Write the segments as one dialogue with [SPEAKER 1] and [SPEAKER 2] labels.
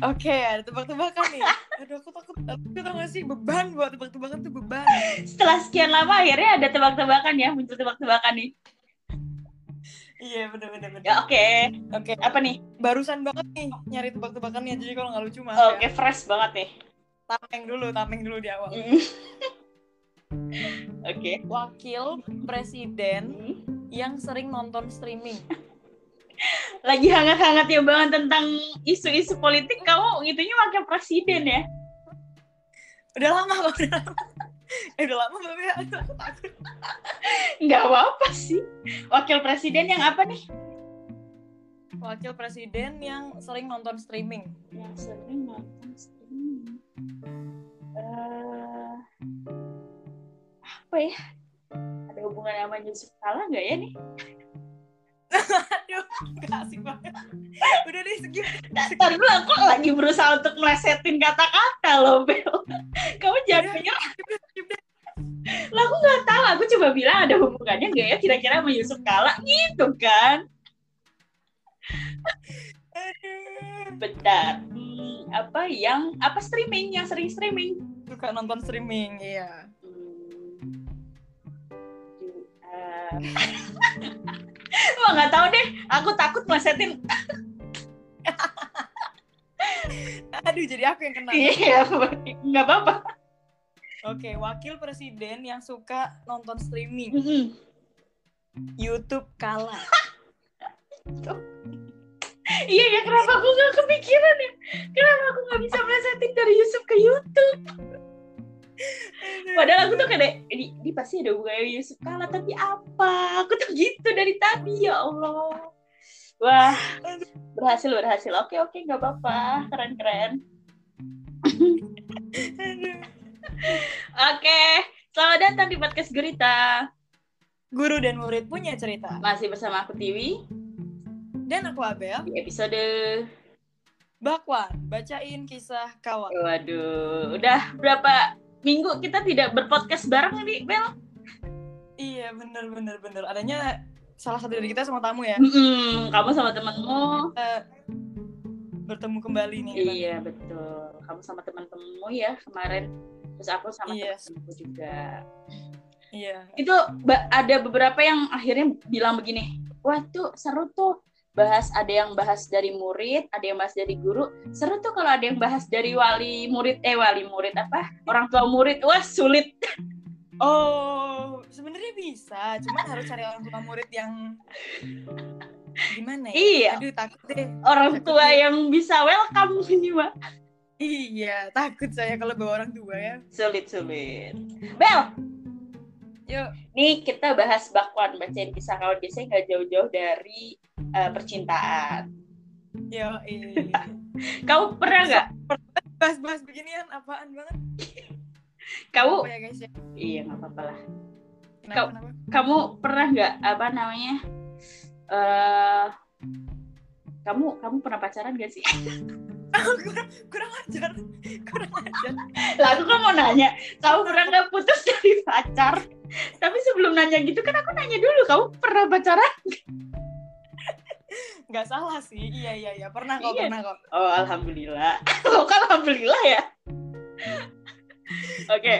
[SPEAKER 1] Oke, ada tebak-tebakan nih. Aduh, aku takut. Aku tau gak sih beban buat tebak-tebakan tuh beban.
[SPEAKER 2] Setelah sekian lama akhirnya ada tebak-tebakan ya, muncul tebak-tebakan nih.
[SPEAKER 1] Iya, bener-bener.
[SPEAKER 2] Ya oke.
[SPEAKER 1] Oke,
[SPEAKER 2] Apa nih?
[SPEAKER 1] barusan banget nih nyari tebak-tebakannya. Jadi kalau nggak lucu mah
[SPEAKER 2] Oke,
[SPEAKER 1] ya.
[SPEAKER 2] fresh banget nih.
[SPEAKER 1] Tameng dulu, tameng dulu di awal.
[SPEAKER 2] Mm. Oke.
[SPEAKER 1] Wakil presiden
[SPEAKER 2] Hmm.
[SPEAKER 1] yang sering nonton streaming.
[SPEAKER 2] Lagi hangat-hangatnya banget tentang isu-isu politik, kamu ngitunya wakil presiden ya?
[SPEAKER 1] Udah lama kok, udah lama. Eh, udah lama belum ya? Aduh, aku takut.
[SPEAKER 2] Nggak apa-apa sih. Wakil presiden yang apa nih?
[SPEAKER 1] Wakil presiden yang sering nonton streaming.
[SPEAKER 2] Yang sering nonton streaming. Eh, apa ya? Ada hubungan sama Yusuf Kala nggak ya nih?
[SPEAKER 1] Aduh, gak asik banget. Udah deh, segitu.
[SPEAKER 2] Ntar dulu aku lagi berusaha untuk melesetin kata-kata loh, Bel. Kamu jangan menyerah. Lah aku nggak tahu, aku coba bilang ada hubungannya nggak ya kira-kira sama Yusuf Kala gitu kan? Bentar. Hmm, apa yang apa streaming yang sering streaming?
[SPEAKER 1] Suka nonton streaming, iya.
[SPEAKER 2] Hmm. Wah nggak tahu deh, aku takut melesetin.
[SPEAKER 1] Aduh, jadi aku yang kena.
[SPEAKER 2] Iya, nggak apa-apa.
[SPEAKER 1] Oke, wakil presiden yang suka nonton streaming.
[SPEAKER 2] Mm-mm.
[SPEAKER 1] YouTube kalah.
[SPEAKER 2] Iya ya, kenapa aku nggak kepikiran ya? Kenapa aku nggak bisa melesetin dari Yusuf ke YouTube? Padahal aku tuh kayak, ini, ini pasti ada hubungannya Yusuf kalah, tapi apa? Aku tuh gitu dari tadi, ya Allah. Wah, berhasil, berhasil. Oke, oke, nggak apa-apa. Keren-keren.
[SPEAKER 1] Aduh.
[SPEAKER 2] Oke, selamat datang di podcast Gurita.
[SPEAKER 1] Guru dan murid punya cerita.
[SPEAKER 2] Masih bersama aku Tiwi
[SPEAKER 1] Dan aku Abel.
[SPEAKER 2] di episode
[SPEAKER 1] Bakwan, bacain kisah kawan.
[SPEAKER 2] Waduh, udah berapa minggu kita tidak berpodcast bareng nih, Bel?
[SPEAKER 1] Iya, bener bener bener. Adanya salah satu dari kita sama tamu ya.
[SPEAKER 2] Mm-mm, kamu sama temanmu.
[SPEAKER 1] Kita bertemu kembali nih.
[SPEAKER 2] Iya, betul. Kamu sama teman-temanmu ya kemarin. Terus aku sama
[SPEAKER 1] Iya.
[SPEAKER 2] teman-temanku juga.
[SPEAKER 1] Iya.
[SPEAKER 2] Itu ada beberapa yang akhirnya bilang begini, wah tuh seru tuh bahas ada yang bahas dari murid, ada yang bahas dari guru. Seru tuh kalau ada yang bahas dari wali murid, eh wali murid apa? Orang tua murid. Wah, sulit.
[SPEAKER 1] Oh, sebenarnya bisa, cuman harus cari orang tua murid yang gimana ya?
[SPEAKER 2] Iya.
[SPEAKER 1] Aduh, takut deh.
[SPEAKER 2] Orang
[SPEAKER 1] Takut
[SPEAKER 2] tua
[SPEAKER 1] nih.
[SPEAKER 2] yang bisa welcome ini, Mbak.
[SPEAKER 1] Iya, takut saya kalau bawa orang tua ya.
[SPEAKER 2] Sulit, sulit. Bel,
[SPEAKER 1] Yuk,
[SPEAKER 2] nih kita bahas bakwan bacain kisah kawan biasanya nggak jauh-jauh dari eh, percintaan.
[SPEAKER 1] iya.
[SPEAKER 2] Kamu pernah nggak?
[SPEAKER 1] Bahas-bahas beginian apaan banget?
[SPEAKER 2] Kamu
[SPEAKER 1] Apa ya guys ya?
[SPEAKER 2] iya nggak apa-apa lah.
[SPEAKER 1] Kenapa,
[SPEAKER 2] Kau-
[SPEAKER 1] kenapa?
[SPEAKER 2] Kamu pernah nggak apa namanya? eh kamu kamu pernah pacaran gak sih?
[SPEAKER 1] kurang, kurang ajar. Kurang ajar.
[SPEAKER 2] Lah aku kan mau nanya, kamu pernah nggak putus dari pacar? Tapi sebelum nanya gitu kan aku nanya dulu, kamu pernah pacaran?
[SPEAKER 1] Nggak salah sih. Iya, iya, iya. Pernah kok,
[SPEAKER 2] Iya.
[SPEAKER 1] pernah kok.
[SPEAKER 2] Oh alhamdulillah. Oh kan alhamdulillah ya. Oke.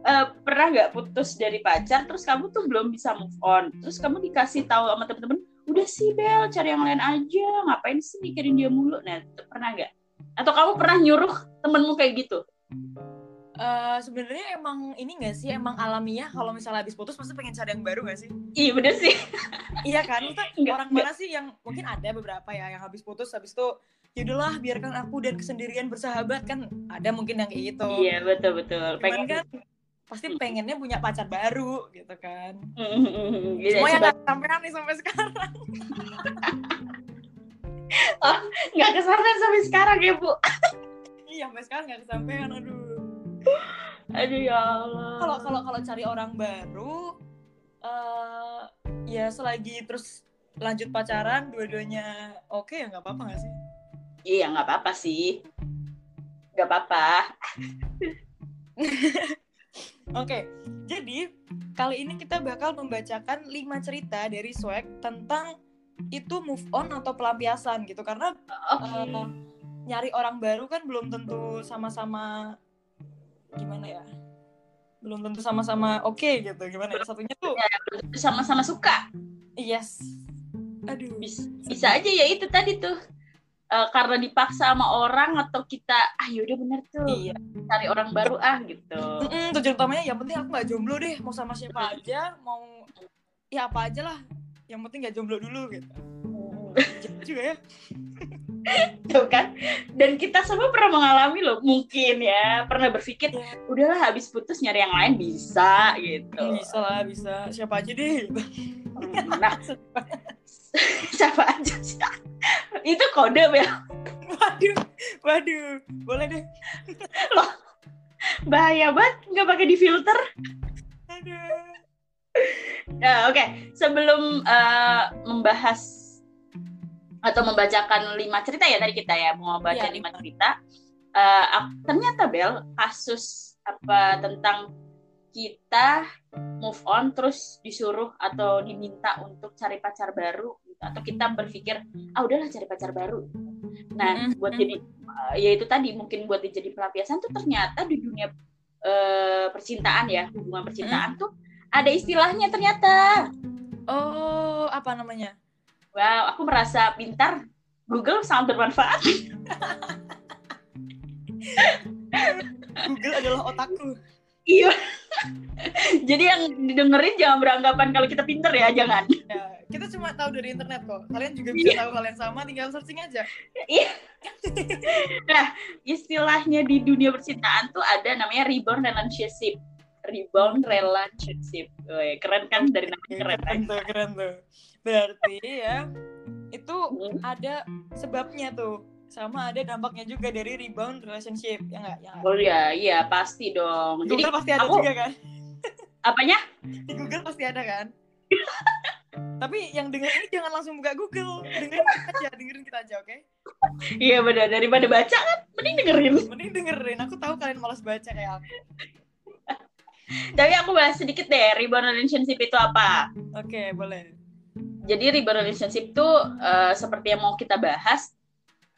[SPEAKER 2] Eh, pernah nggak putus dari pacar terus kamu tuh belum bisa move on terus kamu dikasih tahu sama temen-temen udah sih Bel cari yang lain aja ngapain sih mikirin dia mulu nah pernah nggak atau kamu pernah nyuruh temenmu kayak gitu
[SPEAKER 1] Eh, sebenarnya emang ini nggak sih emang alamiah kalau misalnya habis putus pasti pengen cari yang baru nggak sih?
[SPEAKER 2] iya bener sih
[SPEAKER 1] Iya kan? Kita
[SPEAKER 2] Nggak,
[SPEAKER 1] orang mana sih yang mungkin ada beberapa ya yang habis putus habis itu yaudahlah biarkan aku dan kesendirian bersahabat kan ada mungkin yang kayak gitu.
[SPEAKER 2] iya betul betul
[SPEAKER 1] Cuman
[SPEAKER 2] pengen
[SPEAKER 1] kan pasti pengennya punya pacar baru gitu kan.
[SPEAKER 2] Iya,
[SPEAKER 1] Semua yang nggak sampean nih sampai sekarang.
[SPEAKER 2] nggak ke sana sampai sekarang ya bu
[SPEAKER 1] iya sampai sekarang nggak kesampean aduh.
[SPEAKER 2] Aduh ya Allah.
[SPEAKER 1] Kalau kalau kalau cari orang baru eh ya selagi terus lanjut pacaran dua-duanya oke ya nggak apa-apa nggak sih?
[SPEAKER 2] iya nggak apa-apa sih. Nggak apa-apa.
[SPEAKER 1] Oke, jadi kali ini kita bakal membacakan 5 cerita dari Swag tentang itu move on atau pelampiasan gitu. Karena
[SPEAKER 2] oke.
[SPEAKER 1] eh, nyari orang baru kan belum tentu sama-sama gimana ya? Belum tentu sama-sama oke gitu gimana ya? Satunya tuh
[SPEAKER 2] sama-sama suka.
[SPEAKER 1] Yes. Aduh.
[SPEAKER 2] Bisa, bisa aja ya itu tadi tuh. Uh, karena dipaksa sama orang atau kita ah yaudah bener tuh
[SPEAKER 1] iya.
[SPEAKER 2] cari orang baru ah gitu.
[SPEAKER 1] Mm-mm, tujuan utamanya yang penting aku nggak jomblo deh. Mau sama siapa aja mau ya apa aja lah. Yang penting nggak jomblo dulu gitu. Gitu juga ya
[SPEAKER 2] tuh kan? Dan kita semua pernah mengalami loh mungkin ya pernah berpikir
[SPEAKER 1] Iya.
[SPEAKER 2] udahlah habis putus nyari yang lain bisa gitu.
[SPEAKER 1] Bisa lah bisa. Siapa aja deh gitu.
[SPEAKER 2] nah. Siapa aja sih? Itu kode ya
[SPEAKER 1] waduh waduh. Boleh deh.
[SPEAKER 2] Bahaya banget nggak pakai di filter.
[SPEAKER 1] Aduh.
[SPEAKER 2] Nah, oke. Sebelum eh, membahas atau membacakan lima cerita ya tadi kita ya mau baca
[SPEAKER 1] Iya,
[SPEAKER 2] lima cerita. Eh, ak- ternyata Bel kasus apa tentang kita move on terus disuruh atau diminta untuk cari pacar baru gitu. atau kita berpikir ah udahlah cari pacar baru. Nah
[SPEAKER 1] Mm-mm.
[SPEAKER 2] buat jadi eh, ya itu tadi mungkin buat jadi pelampiasan tuh ternyata di dunia eh, percintaan ya hubungan percintaan tuh ada istilahnya ternyata.
[SPEAKER 1] Oh apa namanya
[SPEAKER 2] wow aku merasa pintar. Google sangat bermanfaat.
[SPEAKER 1] Google adalah otakku.
[SPEAKER 2] Iya. Jadi yang didengerin jangan beranggapan kalau kita pinter ya jangan.
[SPEAKER 1] Ya kita cuma tahu dari internet kok. Kalian juga bisa
[SPEAKER 2] Iya.
[SPEAKER 1] tahu kalian sama tinggal searching aja.
[SPEAKER 2] Istilahnya di dunia percintaan tuh ada namanya rebound relationship. Rebound relationship. Keren kan? Dari namanya keren kan?
[SPEAKER 1] keren tuh keren tuh berarti ya itu
[SPEAKER 2] Hmm.
[SPEAKER 1] ada sebabnya tuh. Sama ada dampaknya juga dari rebound relationship ya nggak? Ya
[SPEAKER 2] oh ya iya pasti dong.
[SPEAKER 1] Google
[SPEAKER 2] jadi
[SPEAKER 1] pasti ada
[SPEAKER 2] aku-
[SPEAKER 1] juga kan?
[SPEAKER 2] Apanya?
[SPEAKER 1] Di Google pasti ada kan? Tapi yang denger ini jangan langsung buka Google. Dengerin kita aja dengerin kita aja oke?
[SPEAKER 2] Iya benar. Daripada baca kan mending dengerin.
[SPEAKER 1] Mending dengerin. Aku tahu kalian malas baca kayak aku
[SPEAKER 2] tapi aku bahas sedikit deh rebound relationship itu apa.
[SPEAKER 1] Oke boleh
[SPEAKER 2] jadi rebound relationship tuh eh, seperti yang mau kita bahas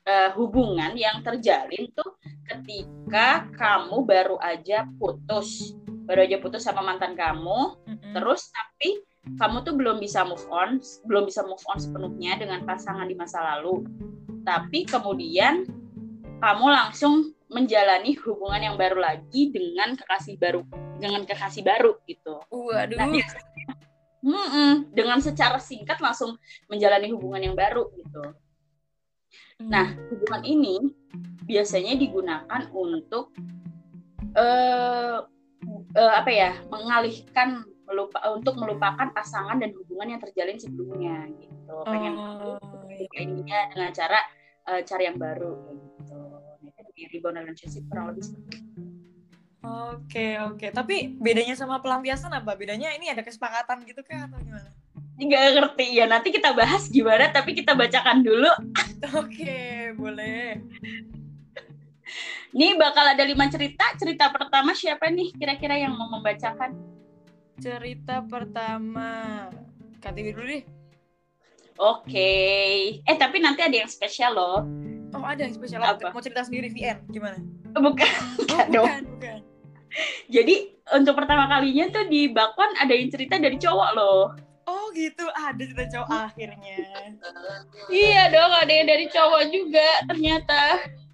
[SPEAKER 2] eh, hubungan yang terjalin tuh ketika kamu baru aja putus. Baru aja putus sama mantan kamu
[SPEAKER 1] Mm-mm.
[SPEAKER 2] terus tapi kamu tuh belum bisa move on belum bisa move on sepenuhnya dengan pasangan di masa lalu. Tapi kemudian kamu langsung menjalani hubungan yang baru lagi dengan kekasih baru dengan kekasih baru gitu.
[SPEAKER 1] Waduh.
[SPEAKER 2] Nah, Mm-mm. dengan secara singkat langsung menjalani hubungan yang baru gitu. Nah, hubungan ini biasanya digunakan untuk eh eh, apa ya, mengalihkan melupa, untuk melupakan pasangan dan hubungan yang terjalin sebelumnya gitu. Pengen
[SPEAKER 1] Oh, iya.
[SPEAKER 2] dengan cara eh, cari yang baru gitu. Nah, itu di rebound relationship kurang lebih seperti itu.
[SPEAKER 1] Oke oke, tapi bedanya sama pelampiasan apa? Bedanya ini ada kesepakatan gitu kan atau gimana?
[SPEAKER 2] Nggak ngerti ya nanti kita bahas gimana tapi kita bacakan dulu
[SPEAKER 1] Oke, boleh.
[SPEAKER 2] Ini bakal ada lima cerita. Cerita pertama siapa nih kira-kira yang mau membacakan?
[SPEAKER 1] Cerita pertama, KTW dulu deh.
[SPEAKER 2] Oke. Eh tapi nanti ada yang spesial loh.
[SPEAKER 1] Oh ada yang spesial.
[SPEAKER 2] Apa?
[SPEAKER 1] Mau cerita sendiri VN gimana?
[SPEAKER 2] Bukan.
[SPEAKER 1] Oh, bukan, bukan.
[SPEAKER 2] Jadi untuk pertama kalinya tuh di Bakwan ada yang cerita dari cowok loh.
[SPEAKER 1] Oh gitu, ada cerita cowok akhirnya.
[SPEAKER 2] Iya dong, ada yang dari cowok juga ternyata.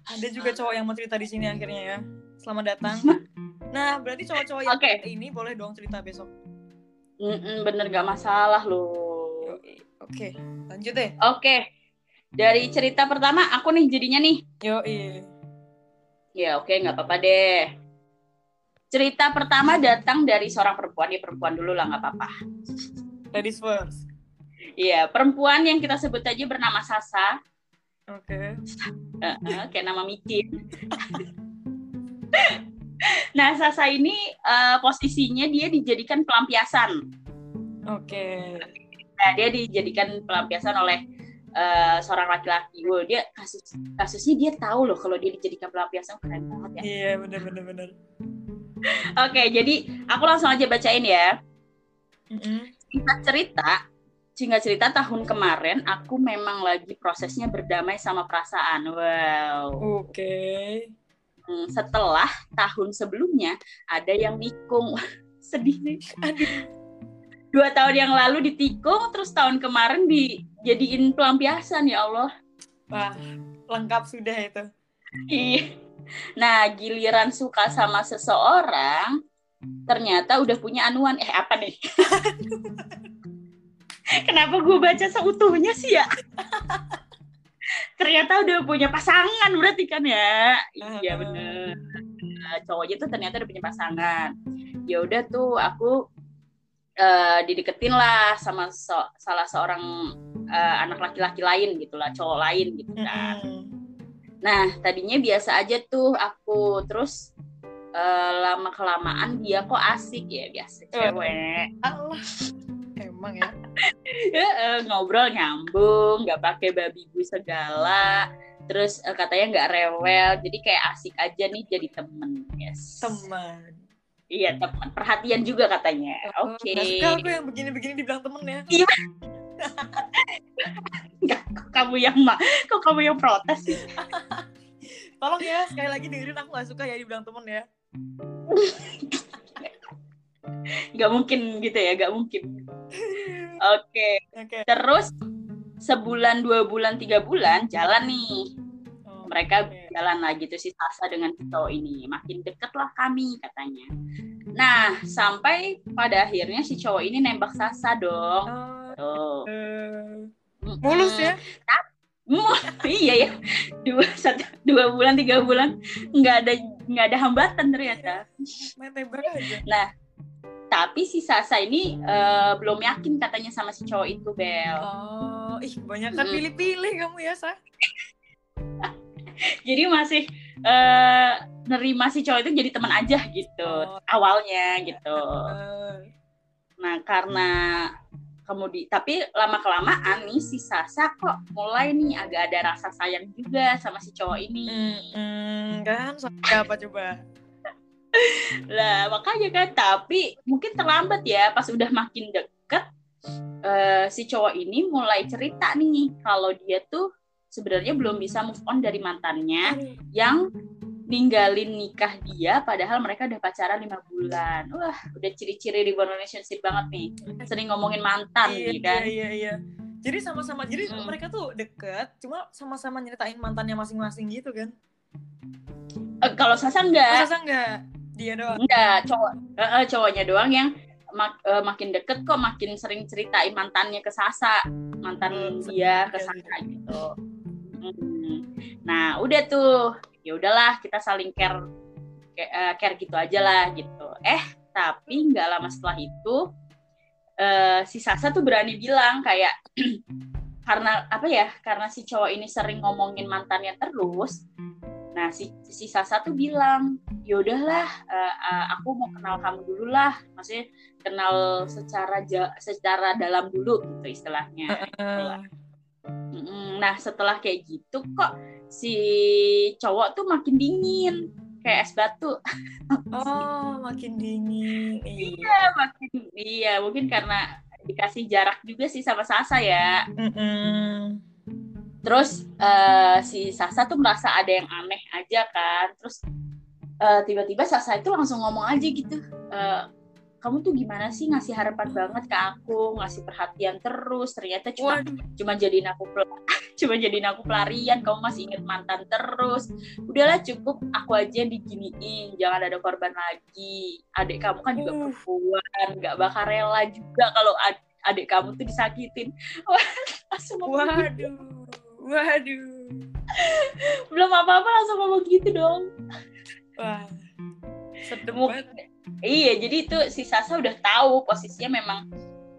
[SPEAKER 1] Ada juga cowok yang mau cerita di sini akhirnya ya. Selamat datang. Nah, berarti cowok-cowok yang
[SPEAKER 2] Oke.
[SPEAKER 1] ini boleh dong cerita besok.
[SPEAKER 2] Mm-mm, bener gak masalah loh.
[SPEAKER 1] Oke, lanjut deh.
[SPEAKER 2] Oke. Dari cerita pertama aku nih jadinya nih.
[SPEAKER 1] Yo,
[SPEAKER 2] Ya oke nggak apa-apa deh. Cerita pertama datang dari seorang perempuan. Ya perempuan dulu lah nggak apa-apa.
[SPEAKER 1] ladies first.
[SPEAKER 2] Iya, perempuan yang kita sebut aja bernama Sasa.
[SPEAKER 1] Oke.
[SPEAKER 2] Eh, eh, kayak nama Mikin. nah, Sasa ini eh, posisinya dia dijadikan pelampiasan.
[SPEAKER 1] Oke.
[SPEAKER 2] Nah, dia dijadikan pelampiasan oleh eh, seorang laki-laki. Wow, dia kasus kasusnya dia tahu loh kalau dia dijadikan pelampiasan keren banget ya.
[SPEAKER 1] Iya, bener bener bener.
[SPEAKER 2] Oke, jadi aku langsung aja bacain ya.
[SPEAKER 1] Mm-mm.
[SPEAKER 2] Singkat cerita, singkat cerita tahun kemarin aku memang lagi prosesnya berdamai sama perasaan. Wow.
[SPEAKER 1] Oke.
[SPEAKER 2] Hmm, setelah tahun sebelumnya ada yang nikung. Sedih nih.
[SPEAKER 1] Aduh.
[SPEAKER 2] Dua tahun yang lalu ditikung, terus tahun kemarin dijadiin pelampiasan ya Allah.
[SPEAKER 1] Wah, lengkap sudah itu.
[SPEAKER 2] Iya. Nah, giliran suka sama seseorang, ternyata udah punya anuan. Eh, apa nih? Kenapa gue baca seutuhnya sih ya? ternyata udah punya pasangan berarti kan ya? Iya bener. Nah, cowoknya tuh ternyata udah punya pasangan. Ya udah tuh aku uh, dideketin lah sama so salah seorang uh, anak laki-laki lain gitulah, cowok lain gitu kan.
[SPEAKER 1] Mm-mm.
[SPEAKER 2] Nah, tadinya biasa aja tuh aku terus eh, lama kelamaan dia kok asik ya biasa cewek.
[SPEAKER 1] Allah. Emang ya.
[SPEAKER 2] Ya, eh, ngobrol nyambung, nggak pakai babi bu segala. Terus eh, katanya nggak rewel, jadi kayak asik aja nih jadi temen. Yes.
[SPEAKER 1] Teman.
[SPEAKER 2] Iya teman. Perhatian juga katanya. Oke.
[SPEAKER 1] nggak suka aku yang begini-begini dibilang temen ya.
[SPEAKER 2] Nggak, kok kamu yang ma, kok kamu yang protes sih?
[SPEAKER 1] Tolong ya, sekali lagi dengerin aku gak suka ya dibilang temen ya.
[SPEAKER 2] Nggak mungkin gitu ya, nggak mungkin. Oke.
[SPEAKER 1] Oke.
[SPEAKER 2] Terus sebulan, dua bulan, tiga bulan jalan nih.
[SPEAKER 1] Oh,
[SPEAKER 2] Mereka
[SPEAKER 1] oke.
[SPEAKER 2] jalan lagi tuh si Sasa dengan cowok ini. Makin deket lah kami katanya. Nah, sampai pada akhirnya si cowok ini nembak Sasa dong.
[SPEAKER 1] Oh,
[SPEAKER 2] Tuh.
[SPEAKER 1] Mulus ya.
[SPEAKER 2] Mu- iya ya. Dua, satu, dua bulan, tiga bulan nggak ada nggak ada hambatan ternyata.
[SPEAKER 1] Main tembak aja.
[SPEAKER 2] Tapi si Sasa ini eh, belum yakin katanya sama si cowok itu Bel.
[SPEAKER 1] Oh, ih banyak kan pilih-pilih kamu ya, Sa.
[SPEAKER 2] Jadi masih eh, nerima si cowok itu jadi teman aja gitu
[SPEAKER 1] Oh.
[SPEAKER 2] awalnya gitu. Nah karena kemudian tapi lama kelamaan nih si Sasa kok mulai nih agak ada rasa sayang juga sama si cowok ini.
[SPEAKER 1] mm, mm, kan sama apa coba?
[SPEAKER 2] Lah makanya kan tapi mungkin terlambat ya pas udah makin deket eh, si cowok ini mulai cerita nih kalau dia tuh sebenarnya belum bisa move on dari mantannya yang ninggalin nikah dia padahal mereka udah pacaran lima bulan. Wah, udah ciri-ciri di relationship banget nih. Sering ngomongin mantan
[SPEAKER 1] iya,
[SPEAKER 2] nih kan.
[SPEAKER 1] Iya, iya, iya. Jadi sama-sama, jadi
[SPEAKER 2] Mm.
[SPEAKER 1] mereka tuh deket, cuma sama-sama nyeritain mantannya masing-masing gitu kan?
[SPEAKER 2] Eh, kalau Sasa enggak,
[SPEAKER 1] Masa enggak? Dia doang.
[SPEAKER 2] enggak cowok eh, eh, cowoknya doang yang mak- eh, makin deket kok makin sering ceritain mantannya ke Sasa, mantan
[SPEAKER 1] Hmm,
[SPEAKER 2] dia ke
[SPEAKER 1] iya,
[SPEAKER 2] Sasa gitu. Hmm. Nah, udah tuh. Ya udahlah, kita saling care eh, care gitu aja lah gitu. Eh, tapi nggak lama setelah itu eh, si Sasa tuh berani bilang kayak karena apa ya? Karena si cowok ini sering ngomongin mantannya terus. Nah, si si Sasa tuh bilang, "Ya udahlah, eh, eh, aku mau kenal kamu dulu lah." Maksudnya kenal secara ja- secara dalam dulu gitu istilahnya.
[SPEAKER 1] Eh,
[SPEAKER 2] Mm-mm. Nah, setelah kayak gitu kok si cowok tuh makin dingin kayak es batu.
[SPEAKER 1] oh, makin dingin. Iya.
[SPEAKER 2] Makin iya, mungkin karena dikasih jarak juga sih sama Sasa ya.
[SPEAKER 1] Mm-mm.
[SPEAKER 2] Terus eh, si Sasa tuh merasa ada yang aneh aja kan. Terus eh, tiba-tiba Sasa itu langsung ngomong aja gitu. eh, kamu tuh gimana sih ngasih harapan banget ke aku, ngasih perhatian terus. Ternyata cuma
[SPEAKER 1] Waduh,
[SPEAKER 2] cuma jadiin aku cuma jadiin aku pelarian kamu masih inget mantan terus udahlah cukup aku aja yang diginiin jangan ada korban lagi adik kamu kan juga
[SPEAKER 1] Uh.
[SPEAKER 2] perempuan nggak bakal rela juga kalau ad- adik kamu tuh disakitin langsung gitu.
[SPEAKER 1] waduh, waduh.
[SPEAKER 2] belum apa-apa langsung ngomong gitu dong
[SPEAKER 1] Wah, sedem
[SPEAKER 2] Mu-
[SPEAKER 1] banget.
[SPEAKER 2] Iya jadi itu si Sasa udah tahu posisinya memang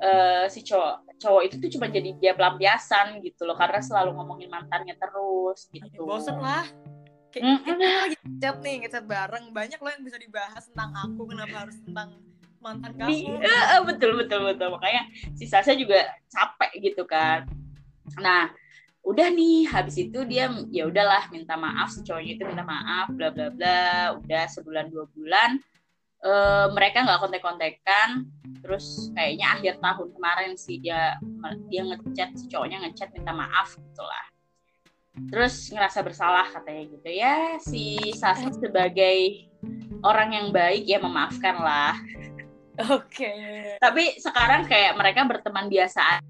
[SPEAKER 2] eh, si cowok cowok itu tuh cuma jadi dia pelampiasan gitu loh karena selalu ngomongin mantannya terus gitu
[SPEAKER 1] Bosen lah. Kayak
[SPEAKER 2] Mm-mm.
[SPEAKER 1] kita lagi chat nih, ngechat bareng. Banyak loh yang bisa dibahas tentang aku. Kenapa harus tentang mantan kamu?
[SPEAKER 2] eh, betul betul betul makanya si Sasha juga capek gitu kan nah udah nih habis itu dia ya udahlah minta maaf si cowoknya itu minta maaf bla bla bla udah sebulan dua bulan eh, mereka nggak kontek-kontekan. Terus kayaknya akhir tahun kemarin sih dia dia ngechat si cowoknya ngechat minta maaf gitulah terus ngerasa bersalah katanya gitu. Ya si Sasi sebagai orang yang baik ya memaafkan lah.
[SPEAKER 1] Oke.
[SPEAKER 2] tapi sekarang kayak mereka berteman biasa aja.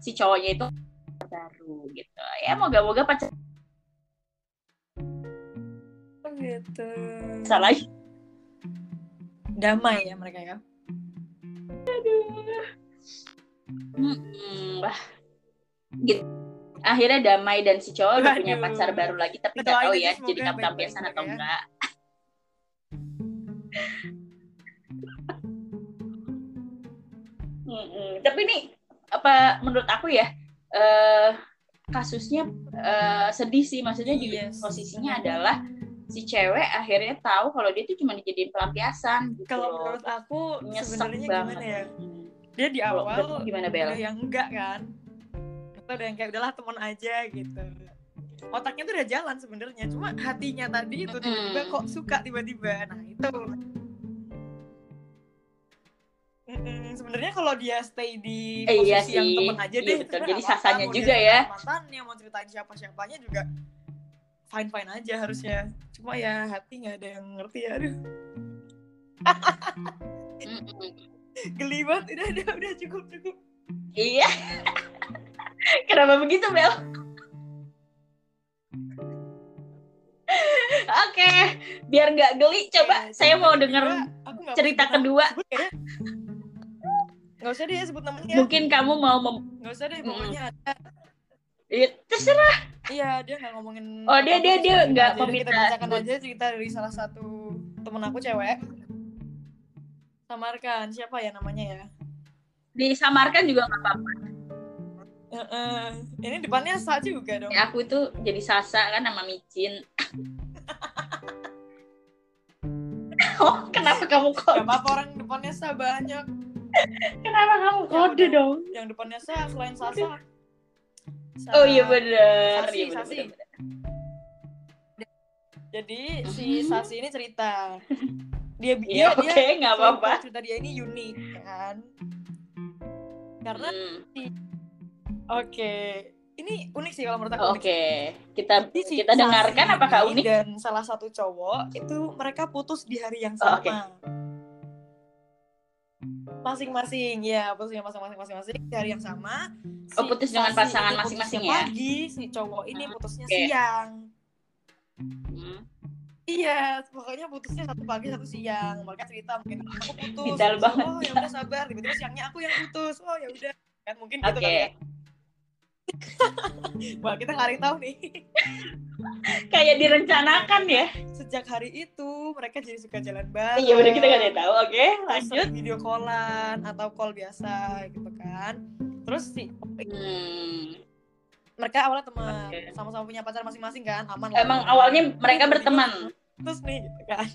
[SPEAKER 2] si cowoknya itu baru gitu. Ya moga-moga pacar
[SPEAKER 1] gitu.
[SPEAKER 2] salah
[SPEAKER 1] Damai ya mereka ya.
[SPEAKER 2] Mm-mm, wah gitu akhirnya damai dan si cowok udah punya pacar baru lagi tapi nggak tahu ya jadi
[SPEAKER 1] baik-baik
[SPEAKER 2] pelampiasan atau
[SPEAKER 1] mereka ya.
[SPEAKER 2] enggak Mm-mm. tapi ini apa menurut aku ya eh kasusnya eh, sedih sih maksudnya juga
[SPEAKER 1] Yes.
[SPEAKER 2] posisinya adalah si cewek akhirnya tahu kalau dia tuh cuma dijadiin pelampiasan gitu
[SPEAKER 1] Kalau menurut aku sebenarnya gimana ya? Dia di awal
[SPEAKER 2] gimana Bel?
[SPEAKER 1] yang enggak kan. Kita udah yang kayak udahlah teman aja gitu. Otaknya tuh udah jalan sebenarnya, cuma hatinya tadi itu tiba-tiba kok suka tiba-tiba. Nah, itu. Mm-mm, sebenarnya kalau dia stay di
[SPEAKER 2] Eh,
[SPEAKER 1] posisi
[SPEAKER 2] iya
[SPEAKER 1] yang temen aja
[SPEAKER 2] Iya,
[SPEAKER 1] deh.
[SPEAKER 2] betul.
[SPEAKER 1] sebenarnya
[SPEAKER 2] Jadi sasanya juga ya.
[SPEAKER 1] Mantannya mau ceritain siapa-siapanya juga fine fine aja harusnya. Cuma ya hati nggak ada yang ngerti ya. Aduh, geli banget. Udah, udah, udah cukup cukup.
[SPEAKER 2] Iya. Kenapa begitu, Bel? Oke, biar nggak geli, coba
[SPEAKER 1] Eh,
[SPEAKER 2] saya
[SPEAKER 1] cerita
[SPEAKER 2] mau
[SPEAKER 1] nggak
[SPEAKER 2] cerita kedua.
[SPEAKER 1] ya? Nggak usah deh sebut namanya.
[SPEAKER 2] Mungkin kamu mau mem...
[SPEAKER 1] Nggak usah deh, pokoknya ada.
[SPEAKER 2] Iya, terserah.
[SPEAKER 1] Iya, dia nggak ngomongin.
[SPEAKER 2] Oh, dia- dia- dia nggak.
[SPEAKER 1] Jadi Kita
[SPEAKER 2] meminta
[SPEAKER 1] bacakan aja cerita dari salah satu temen aku cewek. Samarkan, siapa ya namanya ya?
[SPEAKER 2] Disamarkan juga nggak apa-apa.
[SPEAKER 1] Heeh. Ini depannya Sa juga dong.
[SPEAKER 2] Ya, aku tuh jadi Sasa kan nama Micin. oh, kenapa kamu
[SPEAKER 1] Gak
[SPEAKER 2] kode?
[SPEAKER 1] apa-apa orang depannya Sa banyak.
[SPEAKER 2] Kenapa kamu kode
[SPEAKER 1] udah.
[SPEAKER 2] dong?
[SPEAKER 1] Yang depannya Sa selain Sasa. Sa-
[SPEAKER 2] Oh iya bener.
[SPEAKER 1] Sasi,
[SPEAKER 2] Iya bener,
[SPEAKER 1] Sasi.
[SPEAKER 2] bener, bener.
[SPEAKER 1] Jadi si Sasi ini cerita. Dia
[SPEAKER 2] Mhm. Iya,
[SPEAKER 1] dia,
[SPEAKER 2] oke,
[SPEAKER 1] dia
[SPEAKER 2] nggak apa-apa.
[SPEAKER 1] Cerita dia ini unik kan. Karena
[SPEAKER 2] Hmm.
[SPEAKER 1] oke, ini unik sih kalau menurut aku.
[SPEAKER 2] Oke, kita
[SPEAKER 1] Jadi si
[SPEAKER 2] kita
[SPEAKER 1] Sasi
[SPEAKER 2] dengarkan apakah unik?
[SPEAKER 1] Dan salah satu cowok itu mereka putus di hari yang
[SPEAKER 2] Oh,
[SPEAKER 1] sama. Masing-masing, ya putusnya masing-masing masing-masing hari yang sama.
[SPEAKER 2] Oh, putus dengan pasangan masing-masing ya?
[SPEAKER 1] Pagi, si cowok ini putusnya
[SPEAKER 2] Oke.
[SPEAKER 1] siang.
[SPEAKER 2] Hmm.
[SPEAKER 1] Iya, pokoknya putusnya satu pagi satu siang. Mereka cerita mungkin aku putus.
[SPEAKER 2] Detail
[SPEAKER 1] Terus,
[SPEAKER 2] banget.
[SPEAKER 1] Oh ya udah sabar. Tiba-tiba siangnya aku yang putus. Oh ya udah. Kan mungkin gitu
[SPEAKER 2] Oke.
[SPEAKER 1] kali ya. Wah kita nggak tahu nih.
[SPEAKER 2] Kayak direncanakan ya?
[SPEAKER 1] Sejak hari itu mereka jadi suka jalan bareng.
[SPEAKER 2] Iya bener kita nggak ada yang tahu. Oke, lanjut.
[SPEAKER 1] video callan atau call biasa gitu kan. Terus si
[SPEAKER 2] Hmm.
[SPEAKER 1] mereka awalnya teman,
[SPEAKER 2] Oke.
[SPEAKER 1] sama-sama punya pacar masing-masing kan, aman lah.
[SPEAKER 2] Emang awalnya mereka berteman.
[SPEAKER 1] Terus nih gitu kan.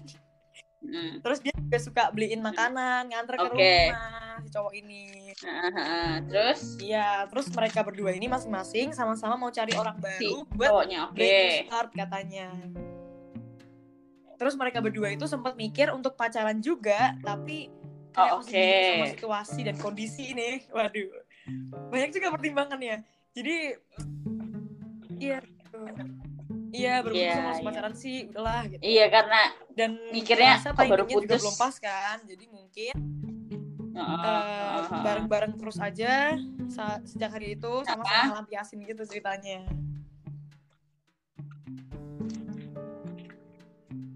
[SPEAKER 2] Hmm.
[SPEAKER 1] Terus dia juga suka beliin makanan, nganter ke
[SPEAKER 2] Oke.
[SPEAKER 1] rumah si cowok ini.
[SPEAKER 2] Ah. Terus
[SPEAKER 1] Iya, terus mereka berdua ini masing-masing sama-sama mau cari orang
[SPEAKER 2] si
[SPEAKER 1] baru buat
[SPEAKER 2] cowoknya oke.
[SPEAKER 1] new start katanya. Terus mereka berdua itu sempat mikir untuk pacaran juga, tapi kayak
[SPEAKER 2] Oh, oke.
[SPEAKER 1] bingung sama situasi dan kondisi ini. Waduh, banyak juga pertimbangannya. Jadi, iya, iya berputus
[SPEAKER 2] Iya,
[SPEAKER 1] sama
[SPEAKER 2] iya.
[SPEAKER 1] pacaran sih, udahlah gitu.
[SPEAKER 2] Iya karena
[SPEAKER 1] Dan
[SPEAKER 2] Mikirnya, oh, baru
[SPEAKER 1] timingnya juga
[SPEAKER 2] putus.
[SPEAKER 1] belum pas kan, jadi mungkin
[SPEAKER 2] ah.
[SPEAKER 1] bareng-bareng terus aja sejak hari itu sama-sama
[SPEAKER 2] Ah.
[SPEAKER 1] ngelampiasin gitu ceritanya.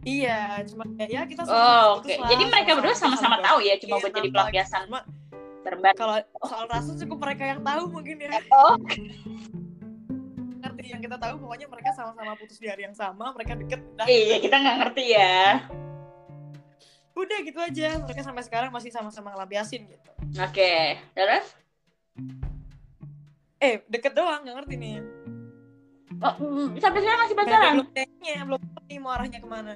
[SPEAKER 1] Iya, cuma ya, ya kita sama-sama
[SPEAKER 2] Oh, oke.
[SPEAKER 1] lah,
[SPEAKER 2] Jadi mereka berdua sama-sama tahu ya, cuma
[SPEAKER 1] bahagia,
[SPEAKER 2] buat jadi pelampiasan.
[SPEAKER 1] Cuma kalau soal rasa cukup mereka yang tahu mungkin ya.
[SPEAKER 2] Oh,
[SPEAKER 1] Ngerti yang kita tahu pokoknya mereka sama-sama putus di hari yang sama, mereka deket.
[SPEAKER 2] Iya kita nggak ngerti ya.
[SPEAKER 1] Udah gitu aja. Mereka sampai sekarang masih sama-sama ngelampiasin gitu.
[SPEAKER 2] Oke, terus?
[SPEAKER 1] Eh, deket doang, nggak ngerti nih.
[SPEAKER 2] Oh, mm, sampai sekarang masih pacaran?
[SPEAKER 1] belum kayaknya, belum ngerti mau arahnya ke mana.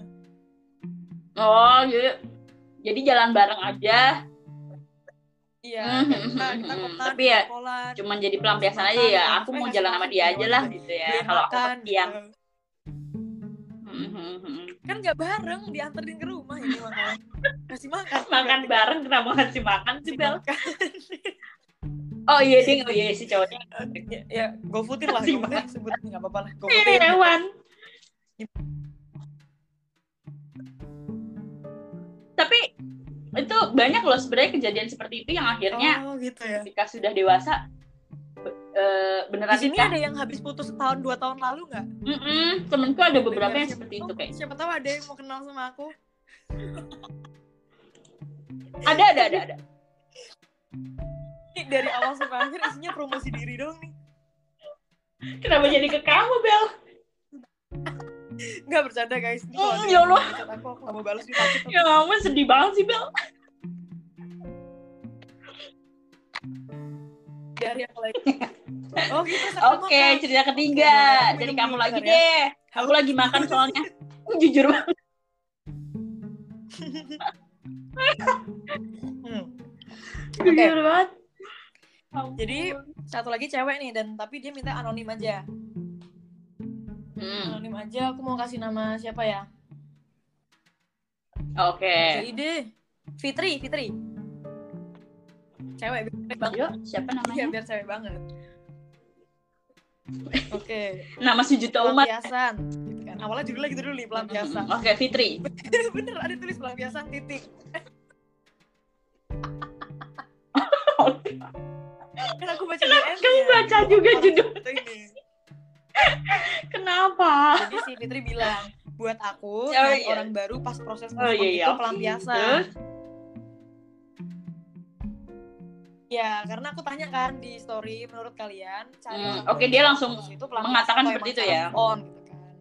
[SPEAKER 2] Oh, jadi jadi jalan bareng aja,
[SPEAKER 1] Iya,
[SPEAKER 2] Hmm,
[SPEAKER 1] kayak
[SPEAKER 2] hmm,
[SPEAKER 1] kita, kita
[SPEAKER 2] Tapi ya,
[SPEAKER 1] kolan,
[SPEAKER 2] cuman jadi pelampiasan aja ya. Aku mau jalan sama dia aja lah gitu ya. Kalau aku sekian.
[SPEAKER 1] Kan nggak bareng dianterin ke rumah ini makanya kasih makan.
[SPEAKER 2] Makan bareng kenapa ngasih makan sih
[SPEAKER 1] Kasih
[SPEAKER 2] Bel?
[SPEAKER 1] Makan.
[SPEAKER 2] oh iya dia oh iya si cowoknya.
[SPEAKER 1] Ya, ya lah
[SPEAKER 2] Kasih
[SPEAKER 1] GoFood
[SPEAKER 2] makan.
[SPEAKER 1] deh, sebut nggak apa-apa lah
[SPEAKER 2] Ini
[SPEAKER 1] GoFoodin
[SPEAKER 2] hewan. Tapi itu banyak loh sebenarnya kejadian seperti itu yang akhirnya
[SPEAKER 1] oh gitu ya.
[SPEAKER 2] ketika sudah dewasa eh,
[SPEAKER 1] di
[SPEAKER 2] beneran
[SPEAKER 1] sini
[SPEAKER 2] nikah
[SPEAKER 1] ada yang habis putus setahun dua tahun lalu nggak?
[SPEAKER 2] Mm-mm, temenku ada beberapa yang seperti itu
[SPEAKER 1] oh,
[SPEAKER 2] kayak.
[SPEAKER 1] siapa tahu ada yang mau kenal sama aku.
[SPEAKER 2] Ada ada ada ada.
[SPEAKER 1] Ini dari awal sampai akhir isinya promosi diri dong nih.
[SPEAKER 2] Kenapa jadi ke kamu Bel?
[SPEAKER 1] Nggak bercanda guys. Kalau
[SPEAKER 2] Mm, ya Allah.
[SPEAKER 1] aku aku mau balas nih
[SPEAKER 2] ya ampun sedih banget sih Bel
[SPEAKER 1] dari yang lain oh gitu
[SPEAKER 2] oke cerita ketiga dari
[SPEAKER 1] minum
[SPEAKER 2] kamu lagi
[SPEAKER 1] ya.
[SPEAKER 2] deh aku lagi makan soalnya jujur banget
[SPEAKER 1] Hmm.
[SPEAKER 2] jujur banget
[SPEAKER 1] Jadi satu lagi cewek nih dan tapi dia minta anonim aja.
[SPEAKER 2] Hmm,
[SPEAKER 1] Anonim aja. Aku mau kasih nama siapa ya?
[SPEAKER 2] oke
[SPEAKER 1] Kasih ide. Fitri, Fitri. Cewek biar cewek banget.
[SPEAKER 2] Ayo, siapa
[SPEAKER 1] Iya,
[SPEAKER 2] namanya?
[SPEAKER 1] biar cewek banget. Oke.
[SPEAKER 2] Nama sejuta umat.
[SPEAKER 1] Pelampiasan. Gitu kan. Awalnya judulnya gitu dulu nih, pelampiasan.
[SPEAKER 2] Oke, Fitri.
[SPEAKER 1] Bener, ada tulis pelampiasan titik. Kan aku baca DM.
[SPEAKER 2] Kamu baca juga judul.
[SPEAKER 1] ini.
[SPEAKER 2] Kenapa?
[SPEAKER 1] Jadi si Fitri bilang, buat aku
[SPEAKER 2] Oh, iya.
[SPEAKER 1] orang baru pas proses
[SPEAKER 2] Oh, iya, iya.
[SPEAKER 1] itu pelampiasan. Ya, karena aku tanya kan di story menurut kalian cari
[SPEAKER 2] Hmm, oke,
[SPEAKER 1] baru
[SPEAKER 2] dia langsung
[SPEAKER 1] itu
[SPEAKER 2] mengatakan seperti itu
[SPEAKER 1] cara
[SPEAKER 2] ya.
[SPEAKER 1] on gitu kan.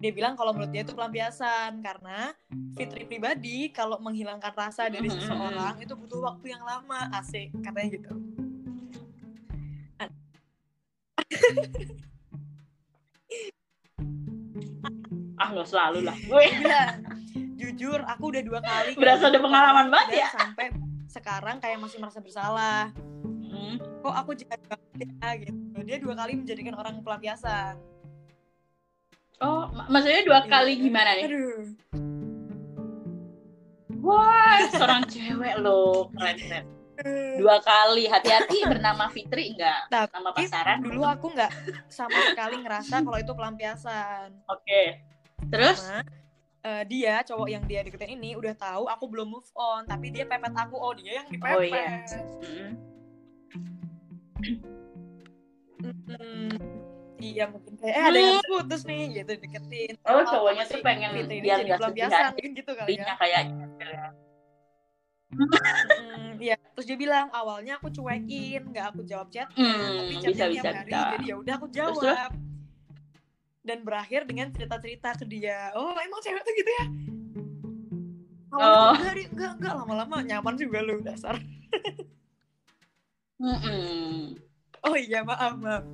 [SPEAKER 1] Dia bilang kalau menurut dia itu pelampiasan karena Fitri pribadi kalau menghilangkan rasa dari
[SPEAKER 2] Mhm.
[SPEAKER 1] seseorang itu butuh waktu yang lama, asik katanya gitu.
[SPEAKER 2] Ah, lo selalu lah. Gue
[SPEAKER 1] bilang, jujur aku udah dua kali
[SPEAKER 2] Berasa ada pengalaman banget ya.
[SPEAKER 1] sampai sekarang kayak masih merasa bersalah
[SPEAKER 2] Hmm,
[SPEAKER 1] kok aku jahat banget ya gitu dia dua kali menjadikan orang pelampiasan
[SPEAKER 2] Oh, mak- maksudnya dua
[SPEAKER 1] Iya.
[SPEAKER 2] kali gimana nih?
[SPEAKER 1] aduh
[SPEAKER 2] Wah, seorang cewek lo, keren keren. Dua kali, hati-hati bernama Fitri enggak?
[SPEAKER 1] Tapi
[SPEAKER 2] Nama pasaran?
[SPEAKER 1] dulu aku nggak sama sekali ngerasa kalau itu pelampiasan
[SPEAKER 2] Oke. Terus?
[SPEAKER 1] Karena eh, dia cowok yang dia deketin ini udah tahu aku belum move on tapi dia pepet aku oh dia yang dipepet
[SPEAKER 2] Oh iya. Hmm.
[SPEAKER 1] Mm-mm. iya mungkin kayak eh ada yang habis putus nih gitu deketin
[SPEAKER 2] Oh, cowoknya tuh pengen
[SPEAKER 1] ini
[SPEAKER 2] biar
[SPEAKER 1] jadi pelampiasan
[SPEAKER 2] hati.
[SPEAKER 1] mungkin gitu kali ya
[SPEAKER 2] kayak
[SPEAKER 1] Mm, Iya, terus dia bilang awalnya aku cuekin, nggak aku jawab chat,
[SPEAKER 2] Hmm,
[SPEAKER 1] tapi chatnya
[SPEAKER 2] bisa,
[SPEAKER 1] tiap hari,
[SPEAKER 2] bisa.
[SPEAKER 1] jadi ya udah aku
[SPEAKER 2] Terus, terus?
[SPEAKER 1] Dan berakhir dengan cerita-cerita ke dia. Oh, emang cewek tuh gitu ya?
[SPEAKER 2] Oh.
[SPEAKER 1] enggak, enggak, enggak, lama-lama nyaman juga lu dasar. Oh iya, maaf, maaf.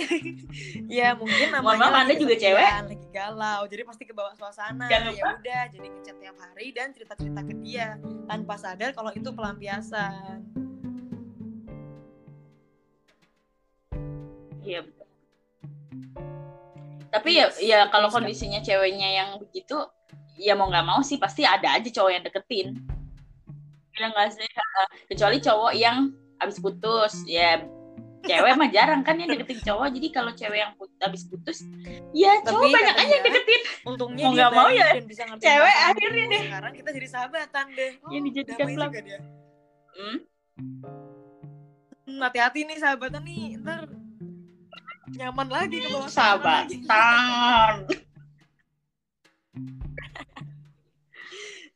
[SPEAKER 1] ya mungkin namanya
[SPEAKER 2] maaf,
[SPEAKER 1] lagi
[SPEAKER 2] Anda juga cewek?
[SPEAKER 1] lagi galau jadi pasti ke bawah suasana
[SPEAKER 2] Jangan
[SPEAKER 1] ya udah jadi ngechat tiap hari dan cerita cerita ke dia tanpa sadar kalau itu pelampiasan
[SPEAKER 2] Iya betul. Tapi ya, ya
[SPEAKER 1] Yes,
[SPEAKER 2] kalau kondisinya ceweknya yang begitu, ya mau nggak mau sih pasti ada aja cowok yang deketin. Ya nggak sih? Kecuali cowok yang abis putus, ya cewek mah jarang kan yang deketin cowok. Jadi kalau cewek yang put- abis putus, ya cowok
[SPEAKER 1] Tapi
[SPEAKER 2] banyak aja yang deketin.
[SPEAKER 1] untungnya
[SPEAKER 2] Mau nggak mau ya,
[SPEAKER 1] bisa
[SPEAKER 2] cewek akhirnya deh.
[SPEAKER 1] sekarang kita jadi sahabatan deh
[SPEAKER 2] Yang dijadikan
[SPEAKER 1] dia
[SPEAKER 2] Hmm?
[SPEAKER 1] Hmm, hati-hati nih sahabatan nih ntar nyaman lagi ke bawah.
[SPEAKER 2] Sahabatan.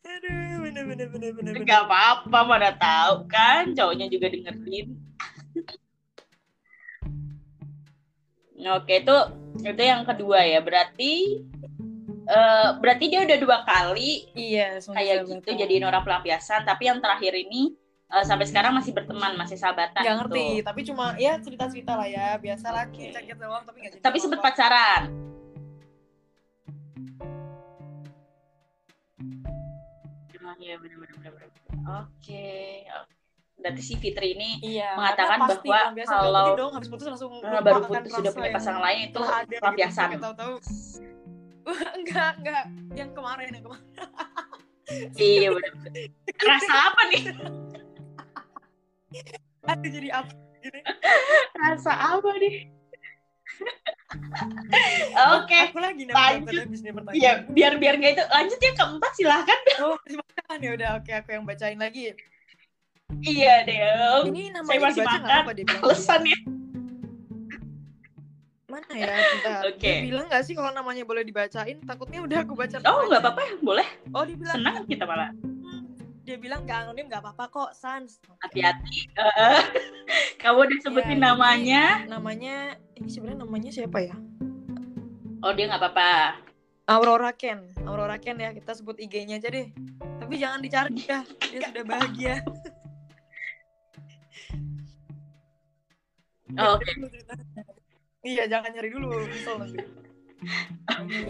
[SPEAKER 1] aduh bener bener bener bener bener.
[SPEAKER 2] Gak apa-apa, mana tahu kan cowoknya juga dengerin. Oke, itu itu yang kedua ya. Berarti eh berarti dia udah dua kali
[SPEAKER 1] iya
[SPEAKER 2] kayak gitu jadiin orang pelampiasan, tapi yang terakhir ini eh, sampai sekarang masih berteman, masih sahabatan.
[SPEAKER 1] nggak
[SPEAKER 2] gitu.
[SPEAKER 1] ngerti tapi cuma ya cerita cerita lah ya biasa lagi cekit doang tapi nggak jadi
[SPEAKER 2] Tapi
[SPEAKER 1] apa-apa.
[SPEAKER 2] pacaran. Oh, iya benar-benar. Oke. oke. Berarti si Fitri ini
[SPEAKER 1] iya
[SPEAKER 2] mengatakan
[SPEAKER 1] pasti
[SPEAKER 2] bahwa
[SPEAKER 1] nggak
[SPEAKER 2] kalau-
[SPEAKER 1] dong habis putus langsung
[SPEAKER 2] eh, baru putus sudah punya pasangan lain itu
[SPEAKER 1] gitu.
[SPEAKER 2] pelampiasan.
[SPEAKER 1] Tahu-tahu enggak, enggak. Yang kemarin, yang kemarin.
[SPEAKER 2] iya bener rasa apa nih
[SPEAKER 1] Aduh jadi apa gini.
[SPEAKER 2] rasa apa nih oke
[SPEAKER 1] Aku lagi
[SPEAKER 2] lanjut.
[SPEAKER 1] pertanyaan.
[SPEAKER 2] ya biar biar nggak itu lanjut yang keempat silahkan
[SPEAKER 1] Oh, masih makan ya udah oke aku yang bacain lagi.
[SPEAKER 2] iya deh
[SPEAKER 1] Ini namanya
[SPEAKER 2] saya masih makan
[SPEAKER 1] apa dia bilang?
[SPEAKER 2] alasan ya
[SPEAKER 1] Mana ya? Bentar.
[SPEAKER 2] Oke.
[SPEAKER 1] Dia bilang nggak sih kalau namanya boleh dibacain? Takutnya udah aku baca.
[SPEAKER 2] oh nggak apa-apa boleh
[SPEAKER 1] Oh dia bilang.
[SPEAKER 2] senang kita malah
[SPEAKER 1] Dia bilang nggak anonim nggak apa-apa kok Sans.
[SPEAKER 2] Hati-hati Eh, kamu udah sebutin
[SPEAKER 1] Ya,
[SPEAKER 2] namanya
[SPEAKER 1] Namanya ini sebenarnya namanya siapa ya?
[SPEAKER 2] oh dia nggak apa-apa
[SPEAKER 1] Aurora Ken. Aurora Ken ya kita sebut IG-nya aja deh. Tapi jangan dicari ya. Dia sudah bahagia.
[SPEAKER 2] Oh, oke
[SPEAKER 1] Iya, jangan nyari dulu.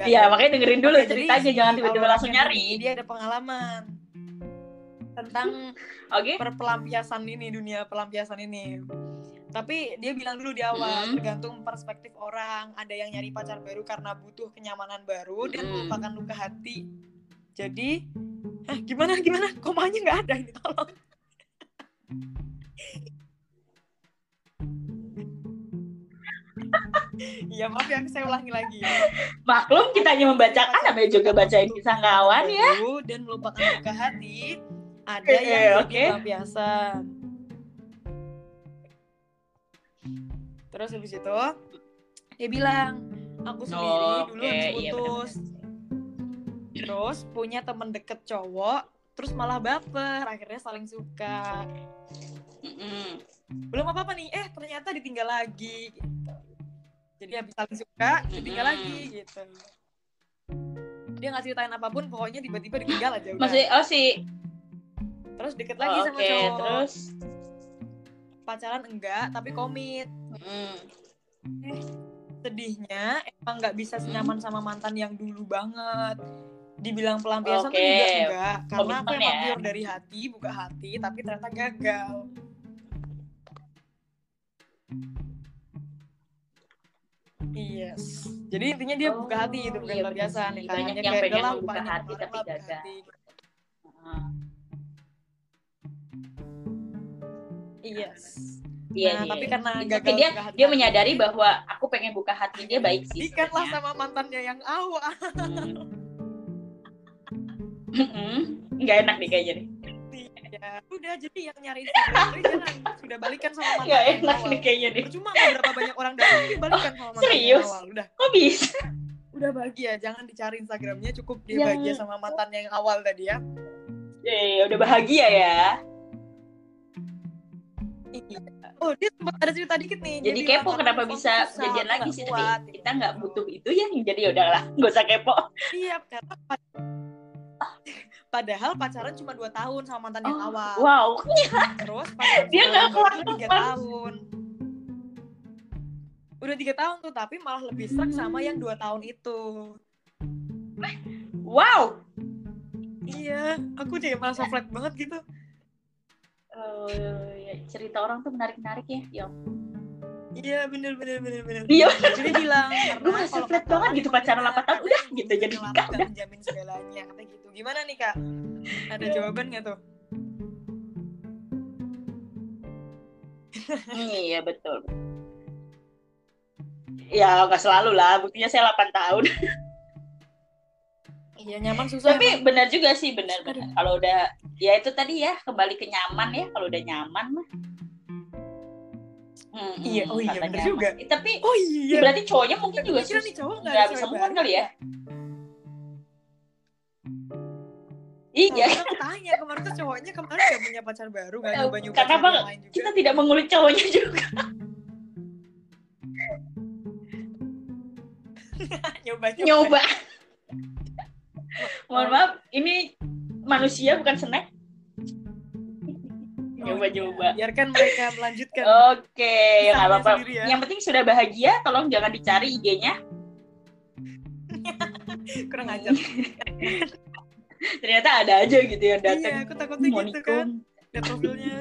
[SPEAKER 2] Iya makanya dengerin dulu
[SPEAKER 1] Oke, jadi
[SPEAKER 2] ceritanya jangan tiba-tiba langsung nyari
[SPEAKER 1] ini Dia ada pengalaman tentang
[SPEAKER 2] oke
[SPEAKER 1] perpelampiasan ini, dunia pelampiasan ini. Tapi dia bilang dulu di awal,
[SPEAKER 2] Hmm.
[SPEAKER 1] tergantung perspektif orang. Ada yang nyari pacar baru karena butuh kenyamanan baru dan melupakan luka hati. Jadi, eh gimana gimana? Komanya nggak ada ini tolong. Iya maaf ya, saya ulangi lagi.
[SPEAKER 2] maklum kita hanya membacakan namanya juga bacain kisah kawan ya
[SPEAKER 1] Dan melupakan luka hati. Ada
[SPEAKER 2] Oke,
[SPEAKER 1] yang jadi
[SPEAKER 2] oke.
[SPEAKER 1] pelampiasan. Terus habis itu dia bilang, aku sendiri dulu
[SPEAKER 2] Oke,
[SPEAKER 1] habis
[SPEAKER 2] iya
[SPEAKER 1] putus. Terus punya temen deket cowok, terus malah baper, akhirnya saling suka. Belum apa-apa nih, eh ternyata ditinggal lagi. Gitu. Jadi habis saling suka, ditinggal lagi gitu. Dia nggak ceritain apa pun, pokoknya tiba-tiba ditinggal aja udah.
[SPEAKER 2] maksudnya oh si
[SPEAKER 1] Terus deket lagi
[SPEAKER 2] oke
[SPEAKER 1] sama cowok.
[SPEAKER 2] terus
[SPEAKER 1] Pacaran enggak, tapi komit.
[SPEAKER 2] mm,
[SPEAKER 1] sedihnya emang nggak bisa senyaman sama mantan yang dulu banget dibilang pelampiasan tuh
[SPEAKER 2] Oke.
[SPEAKER 1] juga enggak karena aku emang
[SPEAKER 2] ya.
[SPEAKER 1] pure dari hati buka hati tapi ternyata gagal yes jadi intinya dia buka hati itu bukan
[SPEAKER 2] iya,
[SPEAKER 1] pelampiasan ya kan
[SPEAKER 2] Banyak yang pengen
[SPEAKER 1] "Udah lah,
[SPEAKER 2] membuka
[SPEAKER 1] lupain yang
[SPEAKER 2] hati tapi
[SPEAKER 1] buka
[SPEAKER 2] gagal."
[SPEAKER 1] hati." Yes.
[SPEAKER 2] Iya
[SPEAKER 1] Nah,
[SPEAKER 2] iya.
[SPEAKER 1] tapi karena
[SPEAKER 2] Tapi
[SPEAKER 1] gagal
[SPEAKER 2] dia
[SPEAKER 1] buka hati
[SPEAKER 2] dia menyadari bahwa aku pengen buka hati dia baik sih sebenarnya.
[SPEAKER 1] sama mantannya yang awal.
[SPEAKER 2] Nggak enak nih kayaknya nih
[SPEAKER 1] ya udah jadi yang nyari itu jangan. Sudah balikan sama mantan yang
[SPEAKER 2] enak
[SPEAKER 1] awal.
[SPEAKER 2] nih kayaknya nih
[SPEAKER 1] percuma mau berapa banyak orang datang dia balikan sama mantan
[SPEAKER 2] serius?
[SPEAKER 1] awal. Udah.
[SPEAKER 2] Kok bisa?
[SPEAKER 1] Udah bahagia jangan dicari Instagramnya cukup dia
[SPEAKER 2] Yang-
[SPEAKER 1] bahagia sama mantannya yang awal tadi ya.
[SPEAKER 2] Eh udah bahagia ya.
[SPEAKER 1] Iya. Oh dia sempat ada cerita dikit nih.
[SPEAKER 2] Jadi
[SPEAKER 1] bilang,
[SPEAKER 2] kepo
[SPEAKER 1] "Karena
[SPEAKER 2] kenapa bisa
[SPEAKER 1] susah,
[SPEAKER 2] jadian lagi sih
[SPEAKER 1] kuat,"
[SPEAKER 2] tapi kita nggak butuh itu ya. Jadi ya udahlah nggak usah kepo.
[SPEAKER 1] Iya karena pad- padahal pacaran cuma 2 tahun sama mantan yang
[SPEAKER 2] Oh,
[SPEAKER 1] awal.
[SPEAKER 2] wow.
[SPEAKER 1] Terus
[SPEAKER 2] Dia nggak keluar
[SPEAKER 1] tiga tahun. Udah tiga tahun tuh tapi malah lebih serak sama yang dua tahun itu.
[SPEAKER 2] Wow.
[SPEAKER 1] Iya aku jadi merasa flat banget gitu
[SPEAKER 2] Oh, ya, cerita orang tuh menarik-menarik ya Yong.
[SPEAKER 1] iya bener bener bener bener
[SPEAKER 2] Iya.
[SPEAKER 1] jadi bilang
[SPEAKER 2] merasa
[SPEAKER 1] kalau
[SPEAKER 2] flat banget gitu,
[SPEAKER 1] emang
[SPEAKER 2] pacaran
[SPEAKER 1] bener,
[SPEAKER 2] 8 tahun,
[SPEAKER 1] karena
[SPEAKER 2] udah gitu, jadi nikah,
[SPEAKER 1] dan menjamin segalanya kata gitu gimana nih kak ada jawaban nggak tuh
[SPEAKER 2] Hmm, iya betul. Ya nggak selalu lah, buktinya saya 8 tahun.
[SPEAKER 1] iya nyaman susah
[SPEAKER 2] Tapi
[SPEAKER 1] emang.
[SPEAKER 2] benar juga sih, benar-benar. Kalau udah, ya itu tadi ya kembali ke nyaman ya. Kalau udah nyaman mah. Hmm,
[SPEAKER 1] Iya, oh iya,
[SPEAKER 2] nyaman.
[SPEAKER 1] juga.
[SPEAKER 2] Eh, Tapi
[SPEAKER 1] oh iya
[SPEAKER 2] berarti cowoknya mungkin
[SPEAKER 1] Tapi
[SPEAKER 2] juga
[SPEAKER 1] nih cowok nggak
[SPEAKER 2] nggak
[SPEAKER 1] ada
[SPEAKER 2] bisa move kali ya. Iya,
[SPEAKER 1] aku tanya kemarin tuh cowoknya kemarin gak punya pacar baru gak
[SPEAKER 2] Eh,
[SPEAKER 1] nyoba nyoba
[SPEAKER 2] kenapa kita tidak mengulik cowoknya juga.
[SPEAKER 1] nyoba
[SPEAKER 2] Nyoba. Mohon maaf, ini manusia bukan snack. Nyoba-nyoba.
[SPEAKER 1] biarkan mereka melanjutkan
[SPEAKER 2] Oke, ya nggak
[SPEAKER 1] Kisahnya
[SPEAKER 2] apa-apa.
[SPEAKER 1] ya.
[SPEAKER 2] Yang penting sudah bahagia, tolong jangan dicari IG-nya.
[SPEAKER 1] kurang ajar
[SPEAKER 2] Ternyata ada aja gitu yang
[SPEAKER 1] iya
[SPEAKER 2] datang.
[SPEAKER 1] aku takutnya
[SPEAKER 2] Mau
[SPEAKER 1] gitu kan profilnya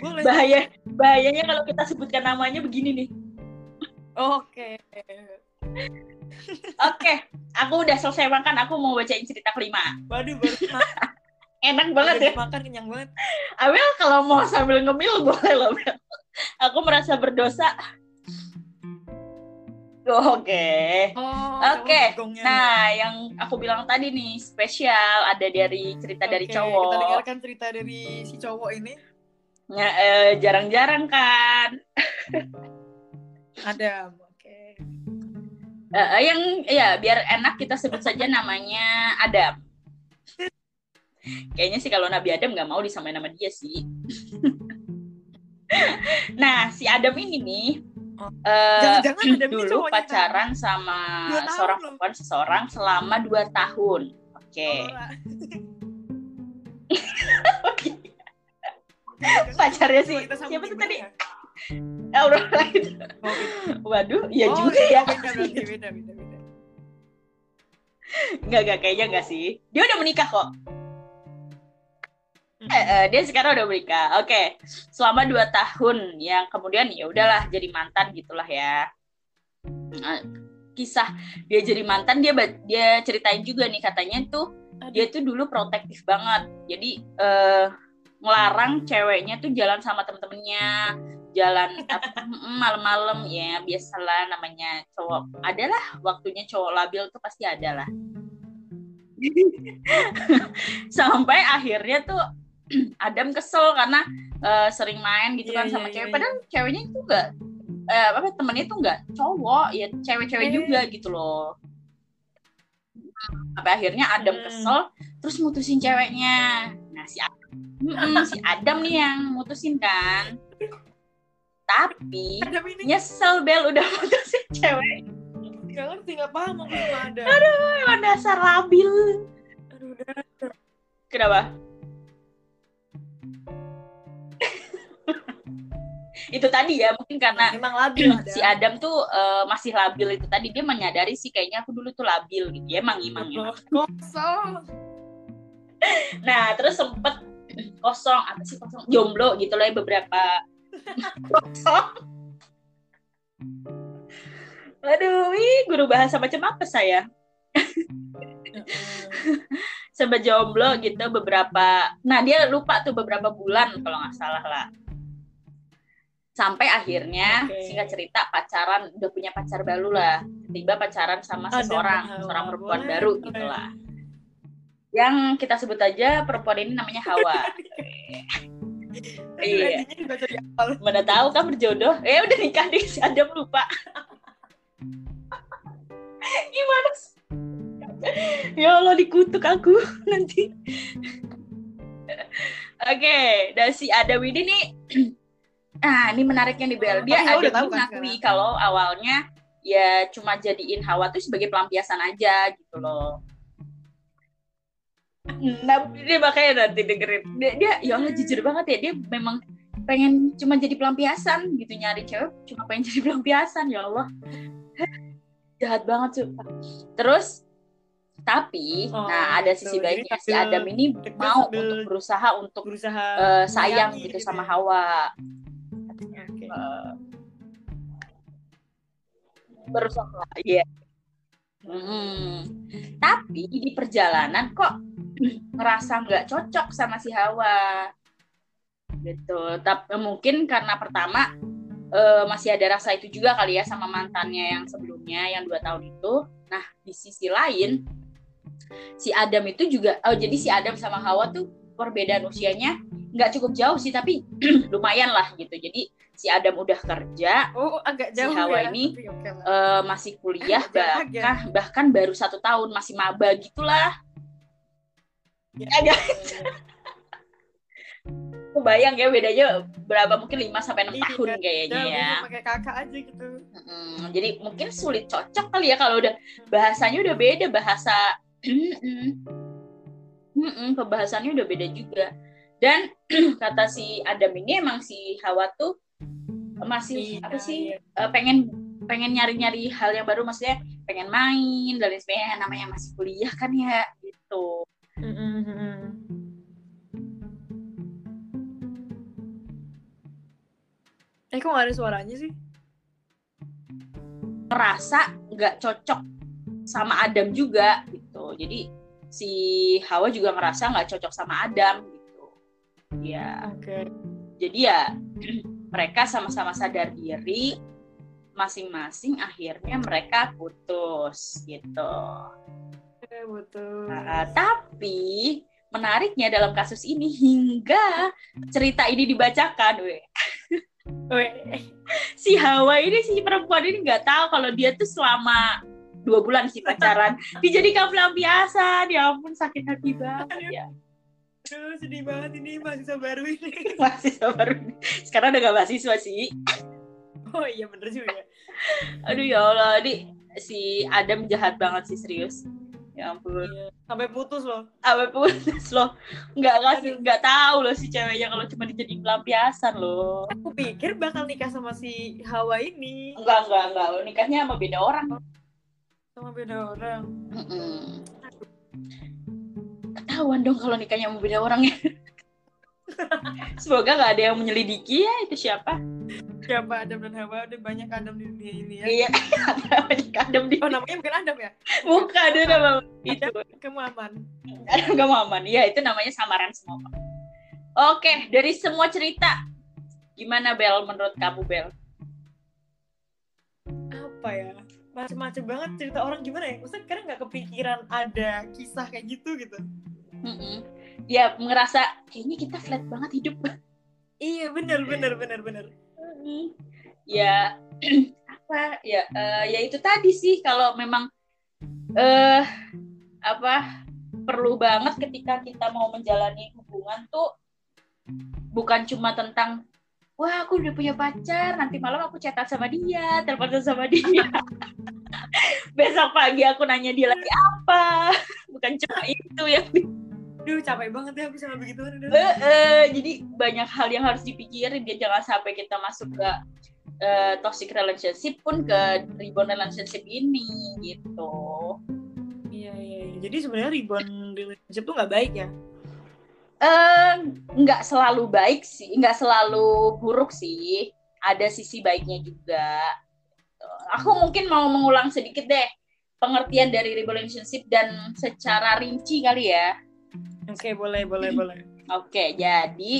[SPEAKER 1] boleh
[SPEAKER 2] Bahaya, bahayanya kalau kita sebutkan namanya begini nih.
[SPEAKER 1] oke
[SPEAKER 2] Oke, aku udah selesai makan. Aku mau bacain cerita kelima.
[SPEAKER 1] Waduh, baru.
[SPEAKER 2] Enak banget ya.
[SPEAKER 1] makan kenyang banget.
[SPEAKER 2] Abel kalau mau sambil ngemil boleh loh, Bel. Aku merasa berdosa. Oke.
[SPEAKER 1] Oh,
[SPEAKER 2] Oke.
[SPEAKER 1] bagongnya.
[SPEAKER 2] Nah, yang aku bilang tadi nih spesial ada dari cerita dari
[SPEAKER 1] Oke,
[SPEAKER 2] cowok.
[SPEAKER 1] Kita dengarkan cerita dari si cowok ini.
[SPEAKER 2] Ya, eh, jarang-jarang kan.
[SPEAKER 1] Adam.
[SPEAKER 2] Eh, yang ya biar enak kita sebut saja namanya Adam. Kayaknya sih kalau Nabi Adam nggak mau disamain nama dia sih. nah, si Adam ini nih
[SPEAKER 1] Oh.
[SPEAKER 2] eh,
[SPEAKER 1] Jangan-jangan Adam ini
[SPEAKER 2] dulu
[SPEAKER 1] cowoknya
[SPEAKER 2] pacaran sama
[SPEAKER 1] Dua tahun
[SPEAKER 2] seorang perempuan seseorang selama dua tahun. Oke.
[SPEAKER 1] Aurora.
[SPEAKER 2] Pacarnya sih siapa tuh tadi? Aurora itu.
[SPEAKER 1] Oh, beda.
[SPEAKER 2] Waduh, iya
[SPEAKER 1] Oh,
[SPEAKER 2] juga ya.
[SPEAKER 1] Beda, berarti beda, beda, beda.
[SPEAKER 2] Enggak, enggak, kayaknya enggak sih. Dia udah menikah kok.
[SPEAKER 1] Hmm.
[SPEAKER 2] Eh, eh, dia sekarang udah menikah. Oke, selama dua tahun yang kemudian ya udahlah jadi mantan gitulah ya. Eh, kisah dia jadi mantan dia dia ceritain juga nih katanya tuh dia tuh dulu protektif banget. Jadi eh, ngelarang ceweknya tuh jalan sama temen-temennya, jalan mm, malam-malam ya biasalah namanya cowok. Adalah waktunya cowok labil tuh pasti ada lah. Sampai akhirnya tuh Adam kesel karena eh, sering main gitu
[SPEAKER 1] Iya,
[SPEAKER 2] kan sama
[SPEAKER 1] iya,
[SPEAKER 2] cewek.
[SPEAKER 1] iya,
[SPEAKER 2] Padahal ceweknya itu enggak eh, apa temennya itu enggak cowok, ya cewek-cewek
[SPEAKER 1] Eh.
[SPEAKER 2] juga gitu loh. Sampai akhirnya Adam
[SPEAKER 1] Hmm.
[SPEAKER 2] kesel terus mutusin ceweknya. Nah, si Adam, Mm-mm, si Adam nih yang mutusin kan. Tapi nyesel Bel udah mutusin cewek.
[SPEAKER 1] nggak ngerti, nggak paham aku sama Adam.
[SPEAKER 2] Emang dasar labil.
[SPEAKER 1] Aduh, udah.
[SPEAKER 2] Kenapa? itu tadi ya mungkin karena
[SPEAKER 1] Emang labil
[SPEAKER 2] si Adam tuh eh, masih labil itu tadi dia menyadari sih kayaknya aku dulu tuh labil gitu ya emang emang, emang.
[SPEAKER 1] Kosong.
[SPEAKER 2] nah terus sempet kosong apa sih kosong jomblo gitu lah ya beberapa aduh ih, guru bahasa macam apa saya? Sempat jomblo gitu beberapa nah dia lupa tuh beberapa bulan kalau nggak salah lah. Sampai akhirnya
[SPEAKER 1] Oke.
[SPEAKER 2] singkat cerita pacaran udah punya pacar baru lah. Tiba pacaran sama seseorang
[SPEAKER 1] Hawa.
[SPEAKER 2] seorang perempuan
[SPEAKER 1] Boleh,
[SPEAKER 2] baru gitu lah. Yang kita sebut aja perempuan ini namanya Hawa Iya.
[SPEAKER 1] Di awal.
[SPEAKER 2] mana tahu kan berjodoh. Eh udah nikah deh si Adam lupa. Gimana ya Allah dikutuk aku nanti. Oke dan si Adam ini nih. Ah ini menariknya nih Bel dia ini
[SPEAKER 1] kan
[SPEAKER 2] mengakui kalau awalnya ya cuma jadiin Hawa tuh sebagai pelampiasan aja gitu loh nah dia makanya nanti dengerin dia, dia ya Allah jujur banget ya dia memang pengen cuma jadi pelampiasan gitu nyari cewek cuma pengen jadi pelampiasan ya Allah jahat banget tuh terus tapi
[SPEAKER 1] Oh,
[SPEAKER 2] nah ada sisi baiknya si Adam ini mau untuk berusaha untuk
[SPEAKER 1] berusaha
[SPEAKER 2] eh, sayang gitu
[SPEAKER 1] gitu
[SPEAKER 2] sama. Hawa
[SPEAKER 1] Oke.
[SPEAKER 2] Eh, berusaha iya Hmm. tapi di perjalanan kok ngerasa nggak cocok sama si Hawa. Gitu. Tapi mungkin karena pertama eh, masih ada rasa itu juga kali ya sama mantannya yang sebelumnya yang dua tahun itu. Nah di sisi lain si Adam itu juga oh jadi si Adam sama Hawa tuh perbedaan usianya nggak cukup jauh sih tapi lumayan lah gitu. Jadi si Adam udah kerja
[SPEAKER 1] Oh, agak
[SPEAKER 2] Si
[SPEAKER 1] jauh
[SPEAKER 2] Hawa
[SPEAKER 1] ya.
[SPEAKER 2] ini,
[SPEAKER 1] oke lah.
[SPEAKER 2] eh, masih kuliah bahkan bahkan baru satu tahun masih maba gitulah
[SPEAKER 1] Ya,
[SPEAKER 2] agak
[SPEAKER 1] ya, ya.
[SPEAKER 2] kebayang ya bedanya berapa mungkin 5 sampai enam
[SPEAKER 1] Iya,
[SPEAKER 2] tahun kayaknya
[SPEAKER 1] Udah,
[SPEAKER 2] ya
[SPEAKER 1] bisa pakai kakak aja gitu.
[SPEAKER 2] Mm, jadi mungkin sulit cocok kali ya kalau udah bahasanya udah beda bahasa. Mm-mm, pembahasannya udah beda juga dan kata si Adam ini emang si Hawa tuh masih
[SPEAKER 1] Iya,
[SPEAKER 2] apa sih
[SPEAKER 1] iya.
[SPEAKER 2] eh, pengen pengen nyari-nyari hal yang baru maksudnya pengen main dan lain sebagainya namanya masih kuliah kan ya gitu
[SPEAKER 1] Mm-mm. Eh kok gak ada suaranya sih?
[SPEAKER 2] merasa nggak cocok sama Adam juga gitu jadi si Hawa juga ngerasa nggak cocok sama Adam gitu ya
[SPEAKER 1] Oke.
[SPEAKER 2] jadi ya mereka sama-sama sadar diri masing-masing akhirnya mereka putus gitu
[SPEAKER 1] betul.
[SPEAKER 2] Nah, tapi menariknya dalam kasus ini hingga cerita ini dibacakan, we,
[SPEAKER 1] Weh,
[SPEAKER 2] si Hawa ini si perempuan ini nggak tahu kalau dia tuh selama dua bulan sih pacaran. Dijadikan pelampiasan. Ya ampun sakit hati banget ya.
[SPEAKER 1] Aduh sedih banget ini mahasiswa baru ini.
[SPEAKER 2] masih sabar sekarang udah gak mahasiswa sih.
[SPEAKER 1] Oh iya bener juga.
[SPEAKER 2] aduh ya Allah. Ini si Adam jahat banget sih serius ya ampun
[SPEAKER 1] Iya. Sampai putus loh.
[SPEAKER 2] sampai putus loh nggak kasih nggak tahu loh si ceweknya kalau cuma dijadiin pelampiasan loh
[SPEAKER 1] Aku pikir bakal nikah sama si Hawa ini.
[SPEAKER 2] enggak enggak enggak lo nikahnya sama beda orang
[SPEAKER 1] Sama beda orang.
[SPEAKER 2] Ketahuan dong kalau nikahnya sama beda orang ya semoga nggak ada yang menyelidiki ya itu siapa
[SPEAKER 1] Siapa Adam dan Hawa? Ada banyak Adam di dunia ini ya.
[SPEAKER 2] iya banyak Adam di
[SPEAKER 1] Oh namanya bukan Adam ya?
[SPEAKER 2] muka ada nama itu
[SPEAKER 1] Kamu aman.
[SPEAKER 2] Adam gak mau aman ya itu namanya samaran semua oke dari semua cerita gimana Bel menurut kamu Bel
[SPEAKER 1] Apa ya? Macem-macem banget cerita orang gimana ya? Maksudnya kadang nggak kepikiran ada kisah kayak gitu gitu.
[SPEAKER 2] Mm-mm. ya ngerasa kayaknya kita flat banget hidup
[SPEAKER 1] Iya bener bener bener bener.
[SPEAKER 2] Ya apa ya eh, ya itu tadi sih kalau memang eh apa perlu banget ketika kita mau menjalani hubungan tuh bukan cuma tentang wah aku udah punya pacar nanti malam aku chatan sama dia teleponan sama dia. Besok pagi aku nanya dia lagi apa. Bukan cuma itu yang
[SPEAKER 1] Duh capek banget ya aku sama begituan udah.
[SPEAKER 2] Eh, eh, jadi banyak hal yang harus dipikirin dia jangan sampai kita masuk ke eh, toxic relationship pun ke rebound relationship ini gitu.
[SPEAKER 1] Iya iya. iya. Jadi sebenarnya rebound relationship tuh nggak baik ya?
[SPEAKER 2] Eh, nggak selalu baik sih, nggak selalu buruk sih. Ada sisi baiknya juga. Aku mungkin mau mengulang sedikit deh pengertian dari relationship dan secara rinci kali ya.
[SPEAKER 1] Oke boleh boleh boleh.
[SPEAKER 2] Oke, jadi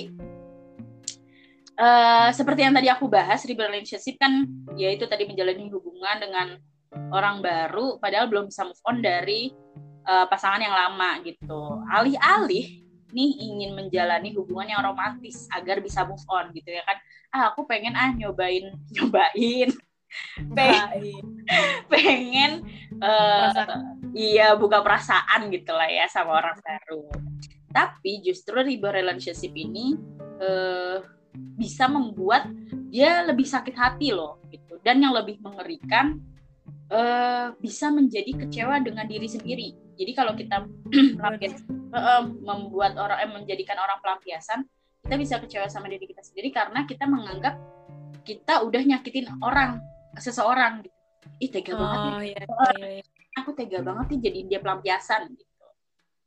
[SPEAKER 2] eh seperti yang tadi aku bahas, relationship kan yaitu tadi menjalani hubungan dengan orang baru, padahal belum bisa move on dari eh, pasangan yang lama gitu. Alih-alih nih ingin menjalani hubungan yang romantis agar bisa move on gitu ya kan. Ah, aku pengen ah nyobain nyobain Pe- pengen eh,
[SPEAKER 1] Perasaan.
[SPEAKER 2] Iya buka perasaan gitu lah ya sama orang baru. Tapi justru rebound relationship ini eh, bisa membuat dia lebih sakit hati loh gitu. Dan yang lebih mengerikan eh, bisa menjadi kecewa dengan diri sendiri. Jadi kalau kita pelampias eh, eh, membuat orang eh, menjadikan orang pelampiasan kita bisa kecewa sama diri kita sendiri karena kita menganggap kita udah nyakitin orang seseorang gitu. Ih tega banget nih.
[SPEAKER 1] Oh iya, iya, iya.
[SPEAKER 2] Aku tega banget nih jadiin dia pelampiasan gitu.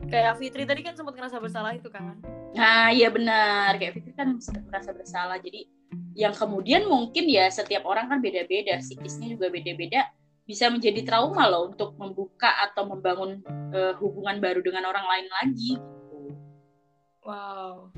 [SPEAKER 1] Kayak Fitri tadi kan sempat ngerasa bersalah itu kan?
[SPEAKER 2] Nah, iya benar. Kayak Fitri kan merasa bersalah. Jadi yang kemudian mungkin ya setiap orang kan beda-beda, psikisnya juga beda-beda, bisa menjadi trauma loh untuk membuka atau membangun eh, hubungan baru dengan orang lain lagi. Gitu.
[SPEAKER 1] Wow.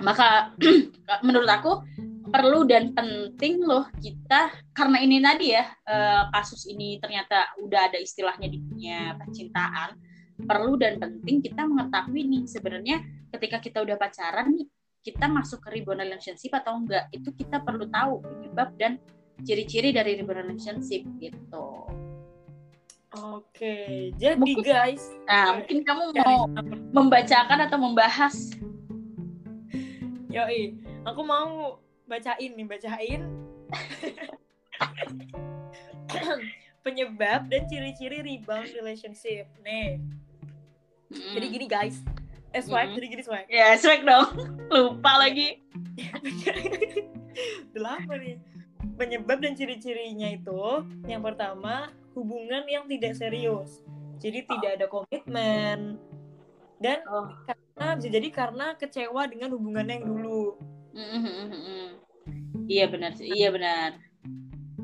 [SPEAKER 2] Maka menurut aku perlu dan penting loh kita karena ini tadi ya eh, kasus ini ternyata udah ada istilahnya di dunia percintaan perlu dan penting kita mengetahui nih sebenarnya ketika kita udah pacaran nih kita masuk ke rebound relationship atau enggak itu kita perlu tahu penyebab dan ciri-ciri dari rebound relationship gitu.
[SPEAKER 1] Oke, jadi
[SPEAKER 2] Mungkin-
[SPEAKER 1] guys,
[SPEAKER 2] Nah mungkin kamu mau membacakan atau membahas
[SPEAKER 1] Yoi, aku mau bacain nih, bacain penyebab dan ciri-ciri rebound relationship. Nih,
[SPEAKER 2] Hmm.
[SPEAKER 1] jadi gini guys, eh swag,
[SPEAKER 2] Mm.
[SPEAKER 1] jadi gini swag.
[SPEAKER 2] ya swag dong lupa lagi.
[SPEAKER 1] Udah lama nih. Penyebab dan ciri-cirinya itu, yang pertama hubungan yang tidak serius, jadi tidak ada komitmen dan
[SPEAKER 2] Oh.
[SPEAKER 1] karena bisa jadi karena kecewa dengan hubungannya yang dulu.
[SPEAKER 2] Iya benar sih, iya benar.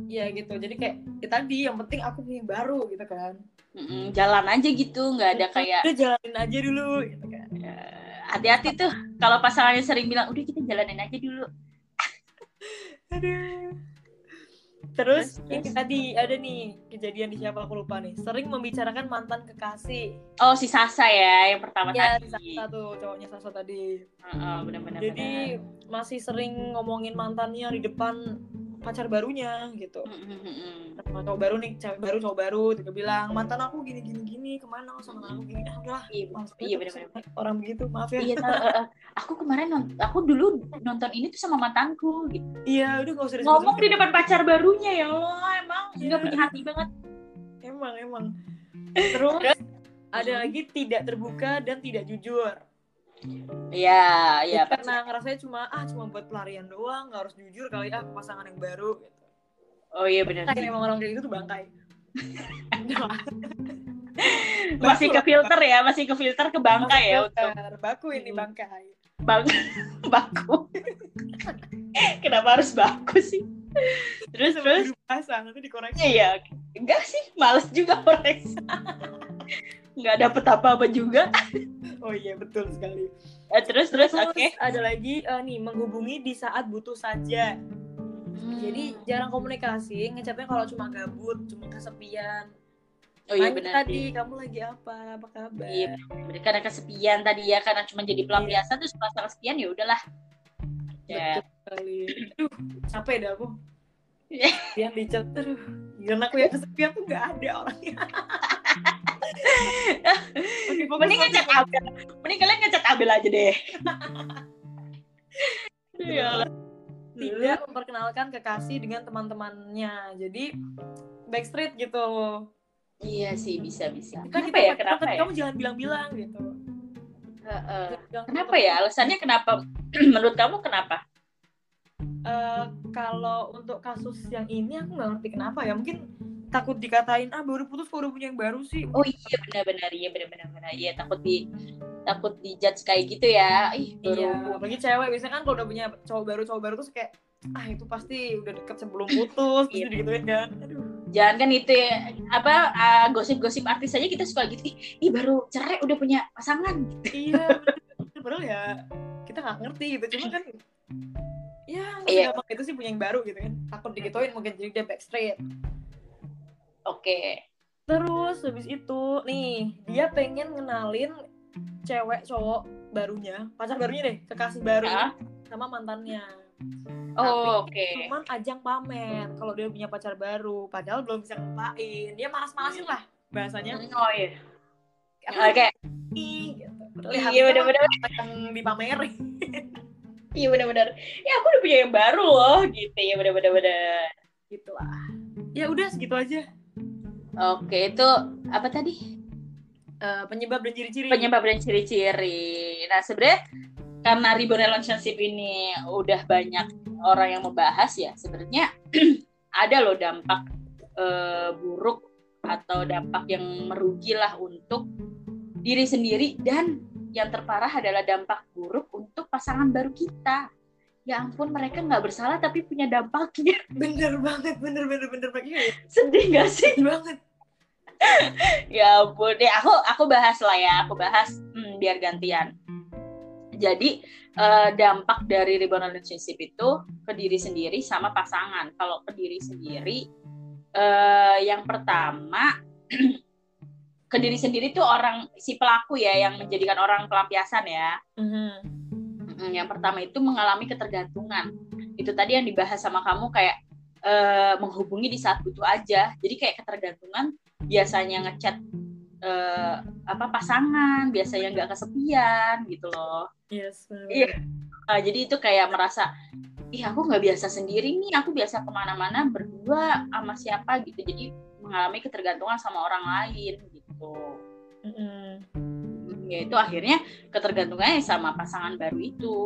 [SPEAKER 1] ya gitu. Jadi kayak ya tadi yang penting aku punya baru gitu kan.
[SPEAKER 2] Mm-mm, jalan aja gitu. Nggak ada kayak
[SPEAKER 1] udah jalanin aja dulu gitu kan.
[SPEAKER 2] Eh, hati-hati tuh. Kalau pasangannya sering bilang udah kita jalanin aja dulu.
[SPEAKER 1] Aduh terus
[SPEAKER 2] terus.
[SPEAKER 1] tadi ada nih kejadian di siapa aku lupa nih. Sering membicarakan mantan kekasih.
[SPEAKER 2] Oh si Sasa ya yang pertama
[SPEAKER 1] ya
[SPEAKER 2] tadi.
[SPEAKER 1] Sasa tuh cowoknya Sasa tadi.
[SPEAKER 2] Heeh, benar-benar
[SPEAKER 1] jadi masih sering ngomongin mantannya di depan pacar barunya gitu. Nah, cowok baru nih cewek baru cowok baru dia bilang mantan aku gini gini gini ke mana sama aku gini. Ah udahlah.
[SPEAKER 2] Iya iya benar-benar
[SPEAKER 1] orang begitu maaf ya.
[SPEAKER 2] Iya tahu, eh, eh, aku kemarin nont- aku dulu nonton ini tuh sama mantanku gitu.
[SPEAKER 1] Iya udah gak usah
[SPEAKER 2] ngomong di depan pacar barunya ya Allah emang.
[SPEAKER 1] Iya.
[SPEAKER 2] nggak punya hati banget.
[SPEAKER 1] Emang emang. Terus? ada lagi tidak terbuka dan tidak jujur
[SPEAKER 2] Iya, iya.
[SPEAKER 1] Karena ngerasanya cuma ah cuma buat pelarian doang nggak harus jujur kali ah pasangan yang baru gitu.
[SPEAKER 2] Oh iya benar.
[SPEAKER 1] Kayak emang orang kayak gitu tuh bangkai.
[SPEAKER 2] Masih ke filter ya, masih ke filter ke bangkai ya untuk.
[SPEAKER 1] Baku ini
[SPEAKER 2] Hmm.
[SPEAKER 1] bangkai.
[SPEAKER 2] bang baku. Kenapa harus baku sih? Terus terus
[SPEAKER 1] Bahasa nanti dikoreksi.
[SPEAKER 2] iya, enggak sih, males juga koreksi. Enggak dapet apa-apa juga.
[SPEAKER 1] Oh iya betul sekali.
[SPEAKER 2] Eh, terus terus oke.
[SPEAKER 1] ada lagi eh, nih menghubungi di saat butuh saja. Jadi jarang komunikasi, ngecapnya kalau cuma gabut, cuma kesepian.
[SPEAKER 2] Oh iya benar.
[SPEAKER 1] tadi kamu lagi apa? Apa kabar?
[SPEAKER 2] Iya, benar. karena kesepian tadi ya, karena cuma jadi pelampiasan terus pas kesepian ya udahlah. Ya,
[SPEAKER 1] Betul sekali. Aduh, capek dah aku.
[SPEAKER 2] Iya.
[SPEAKER 1] Yang dicat, aduh. Karena aku yang kesepian tuh gak ada orangnya.
[SPEAKER 2] Mending ngecat. Abel. Mending kalian ngecat Abel aja deh. Ya Allah.
[SPEAKER 1] Tidak memperkenalkan kekasih dengan teman-temannya. Jadi backstreet gitu.
[SPEAKER 2] Iya sih bisa bisa.
[SPEAKER 1] Kita
[SPEAKER 2] Kenapa
[SPEAKER 1] kita
[SPEAKER 2] ya? Kenapa
[SPEAKER 1] tapi
[SPEAKER 2] ya?
[SPEAKER 1] kamu jangan bilang-bilang gitu.
[SPEAKER 2] Heeh.
[SPEAKER 1] Jangan
[SPEAKER 2] Kenapa
[SPEAKER 1] tutup-
[SPEAKER 2] ya? Alasannya kenapa? Menurut kamu kenapa?
[SPEAKER 1] Eh, kalau untuk kasus yang ini aku nggak ngerti kenapa ya. Mungkin takut dikatain ah baru putus udah punya yang baru sih.
[SPEAKER 2] Oh iya benar-benar iya benar-benar benar. Iya takut di takut dijudge kayak gitu ya. Ih baru
[SPEAKER 1] Iya, apalagi cewek biasanya kan kalau udah punya cowok baru cowok baru terus kayak ah itu pasti udah deket sebelum putus
[SPEAKER 2] Iya.
[SPEAKER 1] digituin kan. Aduh.
[SPEAKER 2] jangan kan itu ya, apa ah, gosip-gosip artis aja kita suka gitu. Ih, baru cerai udah punya pasangan.
[SPEAKER 1] iya, bener. padahal ya kita nggak ngerti gitu. Cuma kan ya
[SPEAKER 2] Iya.
[SPEAKER 1] itu sih punya yang baru gitu kan. Takut digituin mungkin jadi dia backstreet.
[SPEAKER 2] Oke.
[SPEAKER 1] Terus habis itu nih dia pengen ngenalin cewek cowok barunya, pacar barunya deh, kekasih baru
[SPEAKER 2] Ah.
[SPEAKER 1] sama mantannya.
[SPEAKER 2] Oh oke.
[SPEAKER 1] cuman ajang pamer kalau dia punya pacar baru padahal belum bisa ngelupain dia malas-malasin lah bahasanya
[SPEAKER 2] Oh iya. Oke.
[SPEAKER 1] nih, gitu.
[SPEAKER 2] Iya
[SPEAKER 1] hatinya
[SPEAKER 2] benar-benar.
[SPEAKER 1] yang dipamerin
[SPEAKER 2] Iya benar-benar. Ya aku udah punya yang baru loh gitu ya benar-benar. benar.
[SPEAKER 1] gitu lah ya udah segitu aja
[SPEAKER 2] Oke itu apa tadi?
[SPEAKER 1] Eh, penyebab dan ciri-ciri
[SPEAKER 2] penyebab dan ciri-ciri. Nah sebenarnya karena ribbon relationship ini udah banyak orang yang membahas ya sebenarnya ada loh dampak eh, buruk atau dampak yang merugi lah untuk diri sendiri dan yang terparah adalah dampak buruk untuk pasangan baru kita. Ya ampun mereka nggak bersalah tapi punya dampaknya.
[SPEAKER 1] bener banget bener bener bener banget
[SPEAKER 2] Sedih gak sih?
[SPEAKER 1] sedih banget
[SPEAKER 2] ya ampun deh aku aku bahas lah ya aku bahas hmm, biar gantian jadi eh, dampak dari ribbon relationship itu ke diri sendiri sama pasangan kalau ke diri sendiri eh, yang pertama ke diri sendiri tuh orang si pelaku ya yang menjadikan orang pelampiasan ya
[SPEAKER 1] Mhm.
[SPEAKER 2] Mm, yang pertama itu mengalami ketergantungan. Itu tadi yang dibahas sama kamu kayak eh, menghubungi di saat butuh aja. Jadi kayak ketergantungan biasanya ngechat eh, apa pasangan, biasanya nggak kesepian gitu loh.
[SPEAKER 1] yes
[SPEAKER 2] Iya. Nah, jadi itu kayak merasa ih aku nggak biasa sendiri nih, aku biasa ke mana-mana berdua sama siapa gitu. Jadi mengalami ketergantungan sama orang lain gitu.
[SPEAKER 1] Mhm.
[SPEAKER 2] Ya itu akhirnya ketergantungannya sama pasangan baru itu.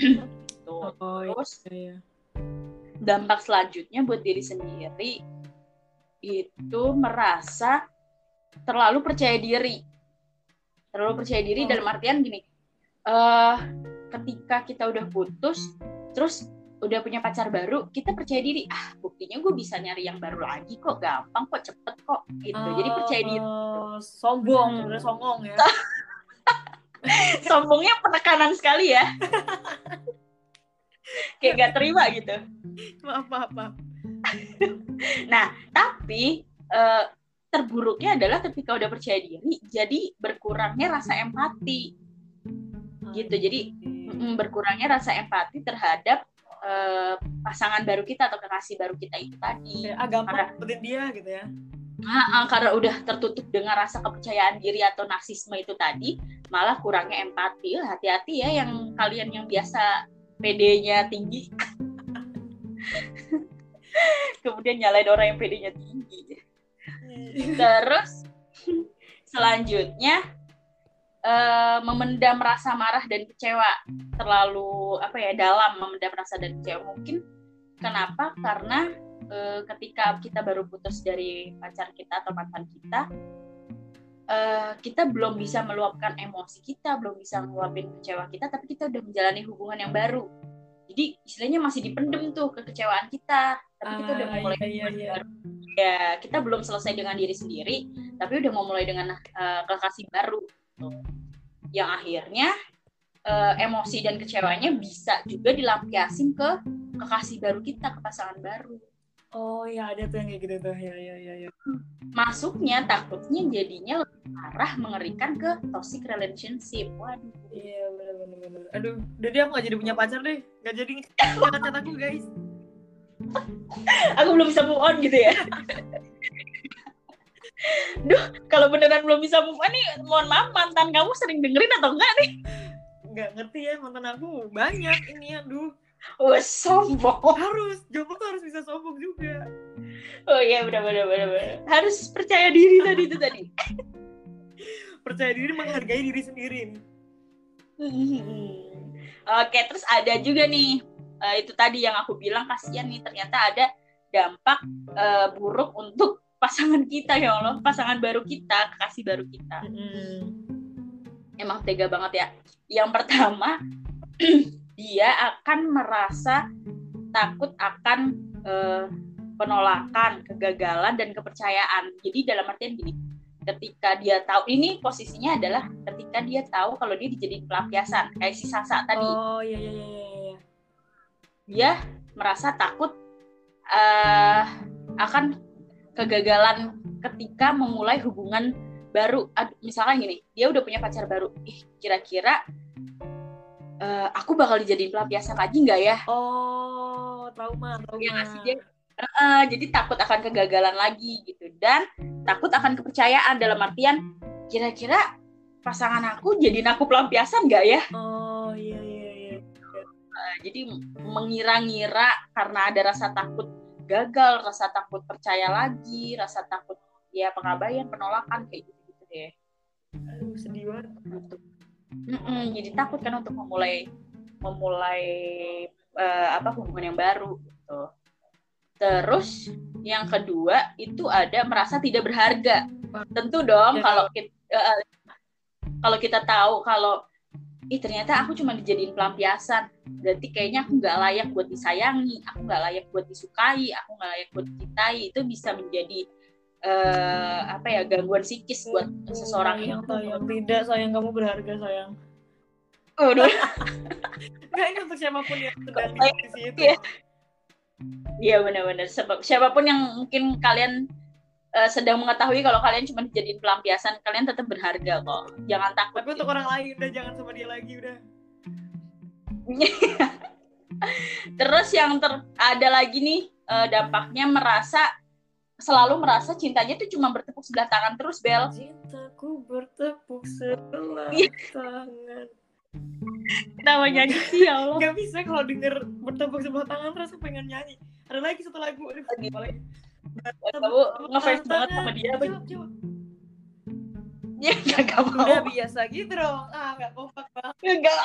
[SPEAKER 2] Tuh.
[SPEAKER 1] oh
[SPEAKER 2] Terus
[SPEAKER 1] iya
[SPEAKER 2] dampak selanjutnya buat diri sendiri itu merasa terlalu percaya diri. Terlalu percaya diri
[SPEAKER 1] Oh.
[SPEAKER 2] dalam artian gini, eh ketika kita udah putus, terus udah punya pacar baru kita percaya diri ah buktinya gue bisa nyari yang baru lagi kok gampang kok cepet kok gitu. Jadi percaya diri.
[SPEAKER 1] Oh, sombong udah songong ya.
[SPEAKER 2] Sombongnya penekanan sekali ya. Kayak gak terima gitu.
[SPEAKER 1] Maaf maaf maaf
[SPEAKER 2] nah tapi eh, terburuknya adalah ketika udah percaya diri jadi berkurangnya rasa empati gitu jadi mm, berkurangnya rasa empati terhadap eh, pasangan baru kita atau kekasih baru kita itu tadi
[SPEAKER 1] Kayak, ah
[SPEAKER 2] Karena-
[SPEAKER 1] dapetin dia gitu ya
[SPEAKER 2] Ah, ah, karena udah tertutup dengan rasa kepercayaan diri atau narsisme itu tadi, malah kurangnya empati. Hati-hati ya yang kalian yang biasa PD-nya tinggi. Kemudian nyalain orang yang PD-nya tinggi. Terus selanjutnya eh, memendam rasa marah dan kecewa. Terlalu apa ya dalam memendam rasa dan kecewa. Mungkin kenapa? Karena eh, ketika kita baru putus dari pacar kita atau mantan kita eh, kita belum bisa meluapkan emosi kita belum bisa meluapin kecewa kita tapi kita udah menjalani hubungan yang baru. Jadi istilahnya masih dipendem tuh kekecewaan kita tapi kita udah
[SPEAKER 1] Ah,
[SPEAKER 2] mulai
[SPEAKER 1] iya, iya,
[SPEAKER 2] ya kita belum selesai dengan diri sendiri tapi udah mau mulai dengan eh, kekasih baru gitu. yang akhirnya eh, emosi dan kecewanya bisa juga dilampiasin ke kekasih baru kita ke pasangan baru.
[SPEAKER 1] Oh ya ada tuh yang kayak gitu tuh. Ya ya ya ya.
[SPEAKER 2] Masuknya takutnya jadinya lebih parah mengerikan ke toxic relationship. Waduh.
[SPEAKER 1] Iya bener bener aduh udah dia aku gak jadi punya pacar deh. Gak jadi. Jangan cat aku guys
[SPEAKER 2] aku belum bisa move on gitu ya Duh, kalau beneran belum bisa move on nih, mohon maaf mantan kamu sering dengerin atau enggak nih?
[SPEAKER 1] nggak ngerti ya mantan aku banyak ini aduh
[SPEAKER 2] Wah, sombong.
[SPEAKER 1] harus jomblo tuh harus bisa sombong juga
[SPEAKER 2] Oh iya, benar benar benar benar. Harus percaya diri tadi itu tadi.
[SPEAKER 1] percaya diri menghargai diri sendiri nih.
[SPEAKER 2] Oke, terus ada juga nih eh, itu tadi yang aku bilang kasihan nih ternyata ada dampak eh, buruk untuk pasangan kita ya Allah, pasangan baru kita, kekasih baru kita. Emang tega banget ya. Yang pertama, dia akan merasa takut akan eh, penolakan, kegagalan dan kepercayaan. Jadi dalam artian gini, ketika dia tahu ini posisinya adalah ketika dia tahu kalau dia dijadiin pelampiasan kayak si Sasa tadi.
[SPEAKER 1] oh iya iya iya, iya
[SPEAKER 2] dia merasa takut eh akan kegagalan ketika memulai hubungan baru. Ad- Misalkan gini, dia udah punya pacar baru. Ih, kira-kira eh, aku bakal dijadiin pelampiasan lagi nggak ya?
[SPEAKER 1] oh trauma trauma
[SPEAKER 2] Iya nggak sih, dia? Eh, jadi takut akan kegagalan lagi gitu dan takut akan kepercayaan dalam artian kira-kira pasangan aku jadiin aku pelampiasan nggak ya?
[SPEAKER 1] oh iya
[SPEAKER 2] jadi mengira-ngira karena ada rasa takut gagal, rasa takut percaya lagi, rasa takut ya pengabaian, penolakan kayak gitu gitu deh.
[SPEAKER 1] aduh sedih banget
[SPEAKER 2] Gitu. Mm-mm, jadi takut kan untuk memulai memulai eh, apa hubungan yang baru gitu. Terus yang kedua itu ada merasa tidak berharga. Tentu dong
[SPEAKER 1] Ya.
[SPEAKER 2] kalau kita kalau kita tahu kalau ih ternyata aku cuma dijadiin pelampiasan. Berarti kayaknya aku nggak layak buat disayangi aku nggak layak buat disukai aku nggak layak buat dicintai. Itu bisa menjadi eh, apa ya gangguan psikis buat seseorang.
[SPEAKER 1] Sayang
[SPEAKER 2] itu
[SPEAKER 1] sayang. Tidak sayang. Kamu berharga sayang.
[SPEAKER 2] Waduh.
[SPEAKER 1] Enggak ini untuk siapa pun yang sedang di
[SPEAKER 2] Sayang,
[SPEAKER 1] posisi itu
[SPEAKER 2] iya. Iya benar-benar. Siapa pun yang mungkin kalian eh, sedang mengetahui kalau kalian cuma dijadiin pelampiasan, kalian tetap berharga kok. Jangan takut.
[SPEAKER 1] tapi untuk orang lain udah jangan sama dia lagi udah
[SPEAKER 2] Terus yang ter ada lagi nih eh, dampaknya merasa selalu merasa cintanya tuh cuma bertepuk sebelah tangan terus Bel.
[SPEAKER 1] cintaku bertepuk sebelah
[SPEAKER 2] Iya.
[SPEAKER 1] tangan
[SPEAKER 2] Kenapa nyanyi sih ya Allah?
[SPEAKER 1] nggak bisa kalau denger bertepuk sebelah tangan terus pengen nyanyi ada lagi satu lagu aduh
[SPEAKER 2] Lagi.
[SPEAKER 1] lagi
[SPEAKER 2] Kamu ngefans banget sama dia apa? Ya nggak mau.
[SPEAKER 1] udah biasa gitu dong ah nggak kompak banget
[SPEAKER 2] Enggak.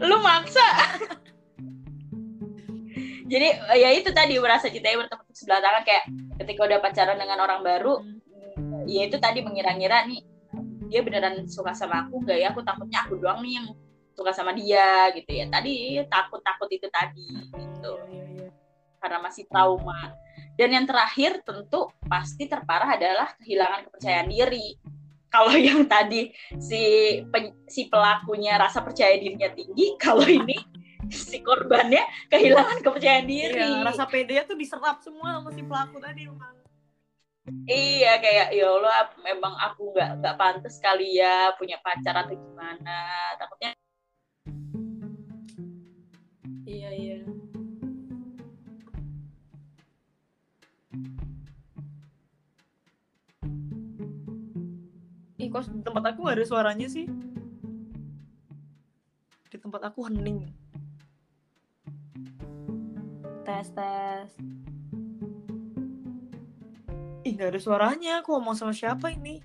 [SPEAKER 2] Lu maksa. Jadi ya itu tadi merasa cintanya bertepuk sebelah tangan kayak ketika udah pacaran dengan orang baru, ya itu tadi mengira-ngira nih dia beneran suka sama aku gak ya? Aku takutnya aku doang nih yang suka sama dia gitu ya tadi takut takut itu tadi gitu. Karena masih trauma. Dan yang terakhir tentu pasti terparah adalah kehilangan kepercayaan diri. Kalau yang tadi si pen, si pelakunya rasa percaya dirinya tinggi kalau ini si korbannya kehilangan kepercayaan diri. iya,
[SPEAKER 1] rasa pede tuh diserap semua sama si pelaku tadi memang
[SPEAKER 2] iya kayak ya Allah memang aku nggak nggak pantas kali ya punya pacar atau gimana. Takutnya
[SPEAKER 1] Kok di tempat aku gak ada suaranya sih? Di tempat aku hening. Tes, tes. Ih, gak ada suaranya. Aku ngomong sama siapa ini?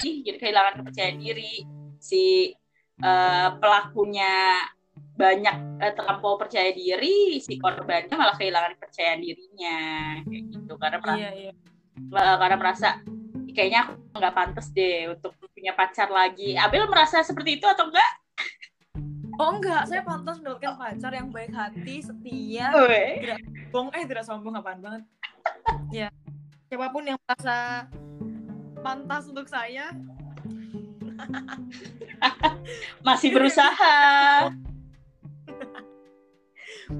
[SPEAKER 2] Jadi kehilangan kepercayaan diri. Si uh, pelakunya banyak uh, terlampau percaya diri si korbannya malah kehilangan kepercayaan dirinya kayak gitu. Karena merasa, iya, iya. Uh, karena merasa kayaknya aku nggak pantas deh untuk punya pacar lagi. Abel merasa seperti itu atau enggak?
[SPEAKER 1] Oh enggak, saya pantas mendapatkan pacar yang baik hati, setia, oh, tidak sombong, eh tidak sombong apaan banget. ya, siapa pun yang merasa pantas untuk saya.
[SPEAKER 2] Masih berusaha.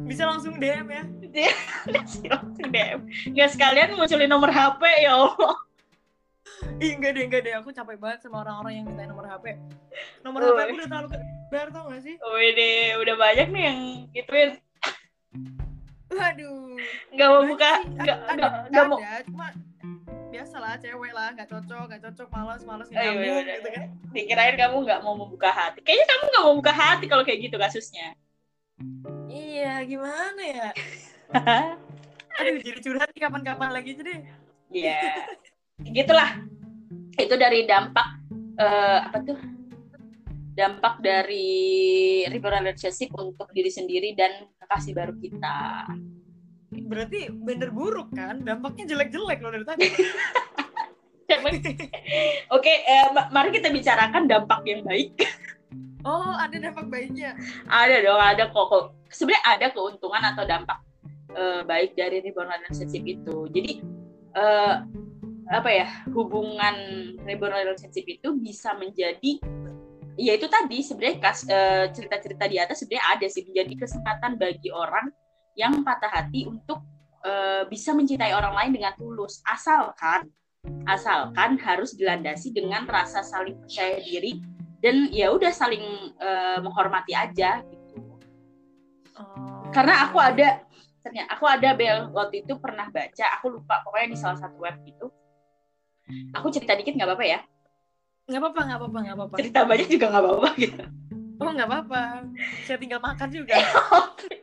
[SPEAKER 1] Bisa langsung DM ya.
[SPEAKER 2] Langsung DM. Gak sekalian munculin nomor HP ya Allah.
[SPEAKER 1] Ih, enggak deh, enggak deh. Aku capek banget sama orang-orang yang minta nomor HP. Nomor Uy. HP aku udah terlalu kebar tau gak sih?
[SPEAKER 2] Deh, udah banyak nih yang gituin.
[SPEAKER 1] Waduh.
[SPEAKER 2] Gak mau buka, gak, gak, gak mau.
[SPEAKER 1] Cuma biasa lah cewek lah nggak cocok nggak cocok malas malas nggak oh, iya, iya, gitu kan.
[SPEAKER 2] Dikirain kamu nggak mau membuka hati. Kayaknya kamu nggak mau membuka hati kalau kayak gitu kasusnya.
[SPEAKER 1] Iya gimana ya? Aduh jadi curhat kapan-kapan lagi aja deh.
[SPEAKER 2] Iya. Yeah. gitulah. Itu dari dampak uh, apa tuh? Dampak dari rebound relationship untuk diri sendiri dan kekasih baru kita
[SPEAKER 1] berarti bener buruk kan dampaknya jelek-jelek loh dari tadi
[SPEAKER 2] Oke, eh, mari kita bicarakan dampak yang baik.
[SPEAKER 1] Oh, ada dampak baiknya?
[SPEAKER 2] Ada dong, ada kok. Sebenarnya ada keuntungan atau dampak eh, baik dari rebound relationship itu. Jadi eh, apa ya hubungan rebound relationship itu bisa menjadi ya itu tadi sebenarnya eh, cerita-cerita di atas sebenarnya ada sih menjadi kesempatan bagi orang yang patah hati untuk uh, bisa mencintai orang lain dengan tulus. Asalkan asalkan harus dilandasi dengan rasa saling percaya diri dan ya udah saling uh, menghormati aja gitu. Oh. karena aku ada ternyata aku ada bel waktu itu pernah baca aku lupa pokoknya di salah satu web gitu. Aku cerita dikit nggak apa-apa ya?
[SPEAKER 1] Nggak apa-apa nggak apa-apa nggak apa-apa.
[SPEAKER 2] Cerita banyak juga nggak apa-apa gitu.
[SPEAKER 1] Oh nggak apa-apa. Saya tinggal makan juga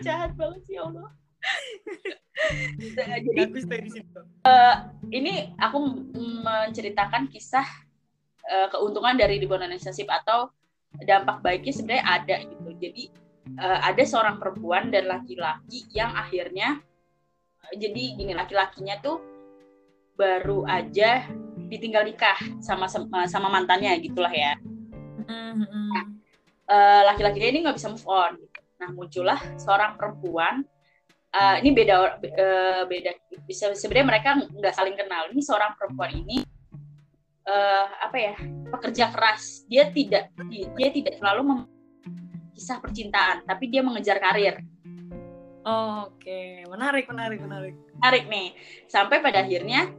[SPEAKER 2] jahat banget sih Allah jadi aku stay di situ. Uh, ini aku menceritakan kisah uh, keuntungan dari rebound relationship atau dampak baiknya sebenarnya ada gitu. Jadi uh, ada seorang perempuan dan laki-laki yang akhirnya uh, jadi gini laki-lakinya tuh baru aja ditinggal nikah sama sama mantannya gitulah ya. Mm -hmm. Nah, uh, laki-lakinya ini nggak bisa move on. Nah, muncullah seorang perempuan uh, ini beda uh, beda bisa sebenarnya mereka nggak saling kenal. Ini seorang perempuan ini uh, apa ya? pekerja keras. Dia tidak dia tidak selalu kisah percintaan, tapi dia mengejar karir.
[SPEAKER 1] Oh, Oke, okay. menarik, menarik, menarik.
[SPEAKER 2] Menarik nih. Sampai pada akhirnya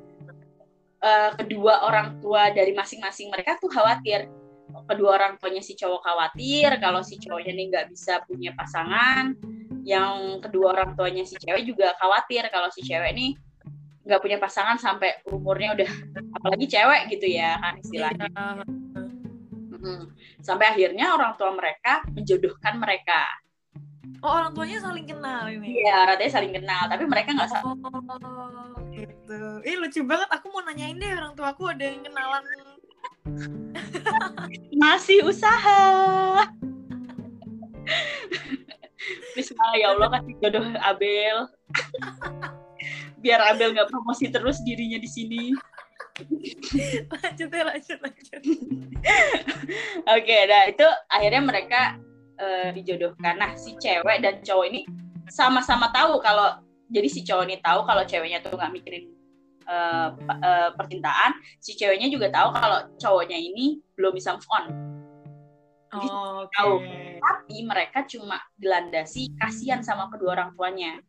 [SPEAKER 2] uh, kedua orang tua dari masing-masing mereka tuh khawatir kedua orang tuanya si cowok khawatir kalau si cowoknya nih nggak bisa punya pasangan yang kedua orang tuanya si cewek juga khawatir kalau si cewek nih nggak punya pasangan sampai umurnya udah apalagi cewek gitu ya kan istilahnya hmm. sampai akhirnya orang tua mereka menjodohkan mereka
[SPEAKER 1] Oh orang tuanya saling kenal ini?
[SPEAKER 2] Iya orang tuanya saling kenal, tapi mereka nggak
[SPEAKER 1] oh, Oh gitu. Ih lucu banget. Aku mau nanyain deh orang tua aku ada yang kenalan.
[SPEAKER 2] Masih usaha. Bismillah ya Allah kasih jodoh Abel. Biar Abel nggak promosi terus dirinya di sini.
[SPEAKER 1] lanjut lanjut lanjut.
[SPEAKER 2] Oke, nah itu akhirnya mereka uh, dijodohkan. Nah si cewek dan cowok ini sama-sama tahu kalau jadi si cowok ini tahu kalau ceweknya tuh nggak mikirin uh, uh, percintaan, si ceweknya juga tahu kalau cowoknya ini belum bisa move on.
[SPEAKER 1] oh, okay. tahu.
[SPEAKER 2] Tapi mereka cuma dilandasi kasihan sama kedua orang tuanya.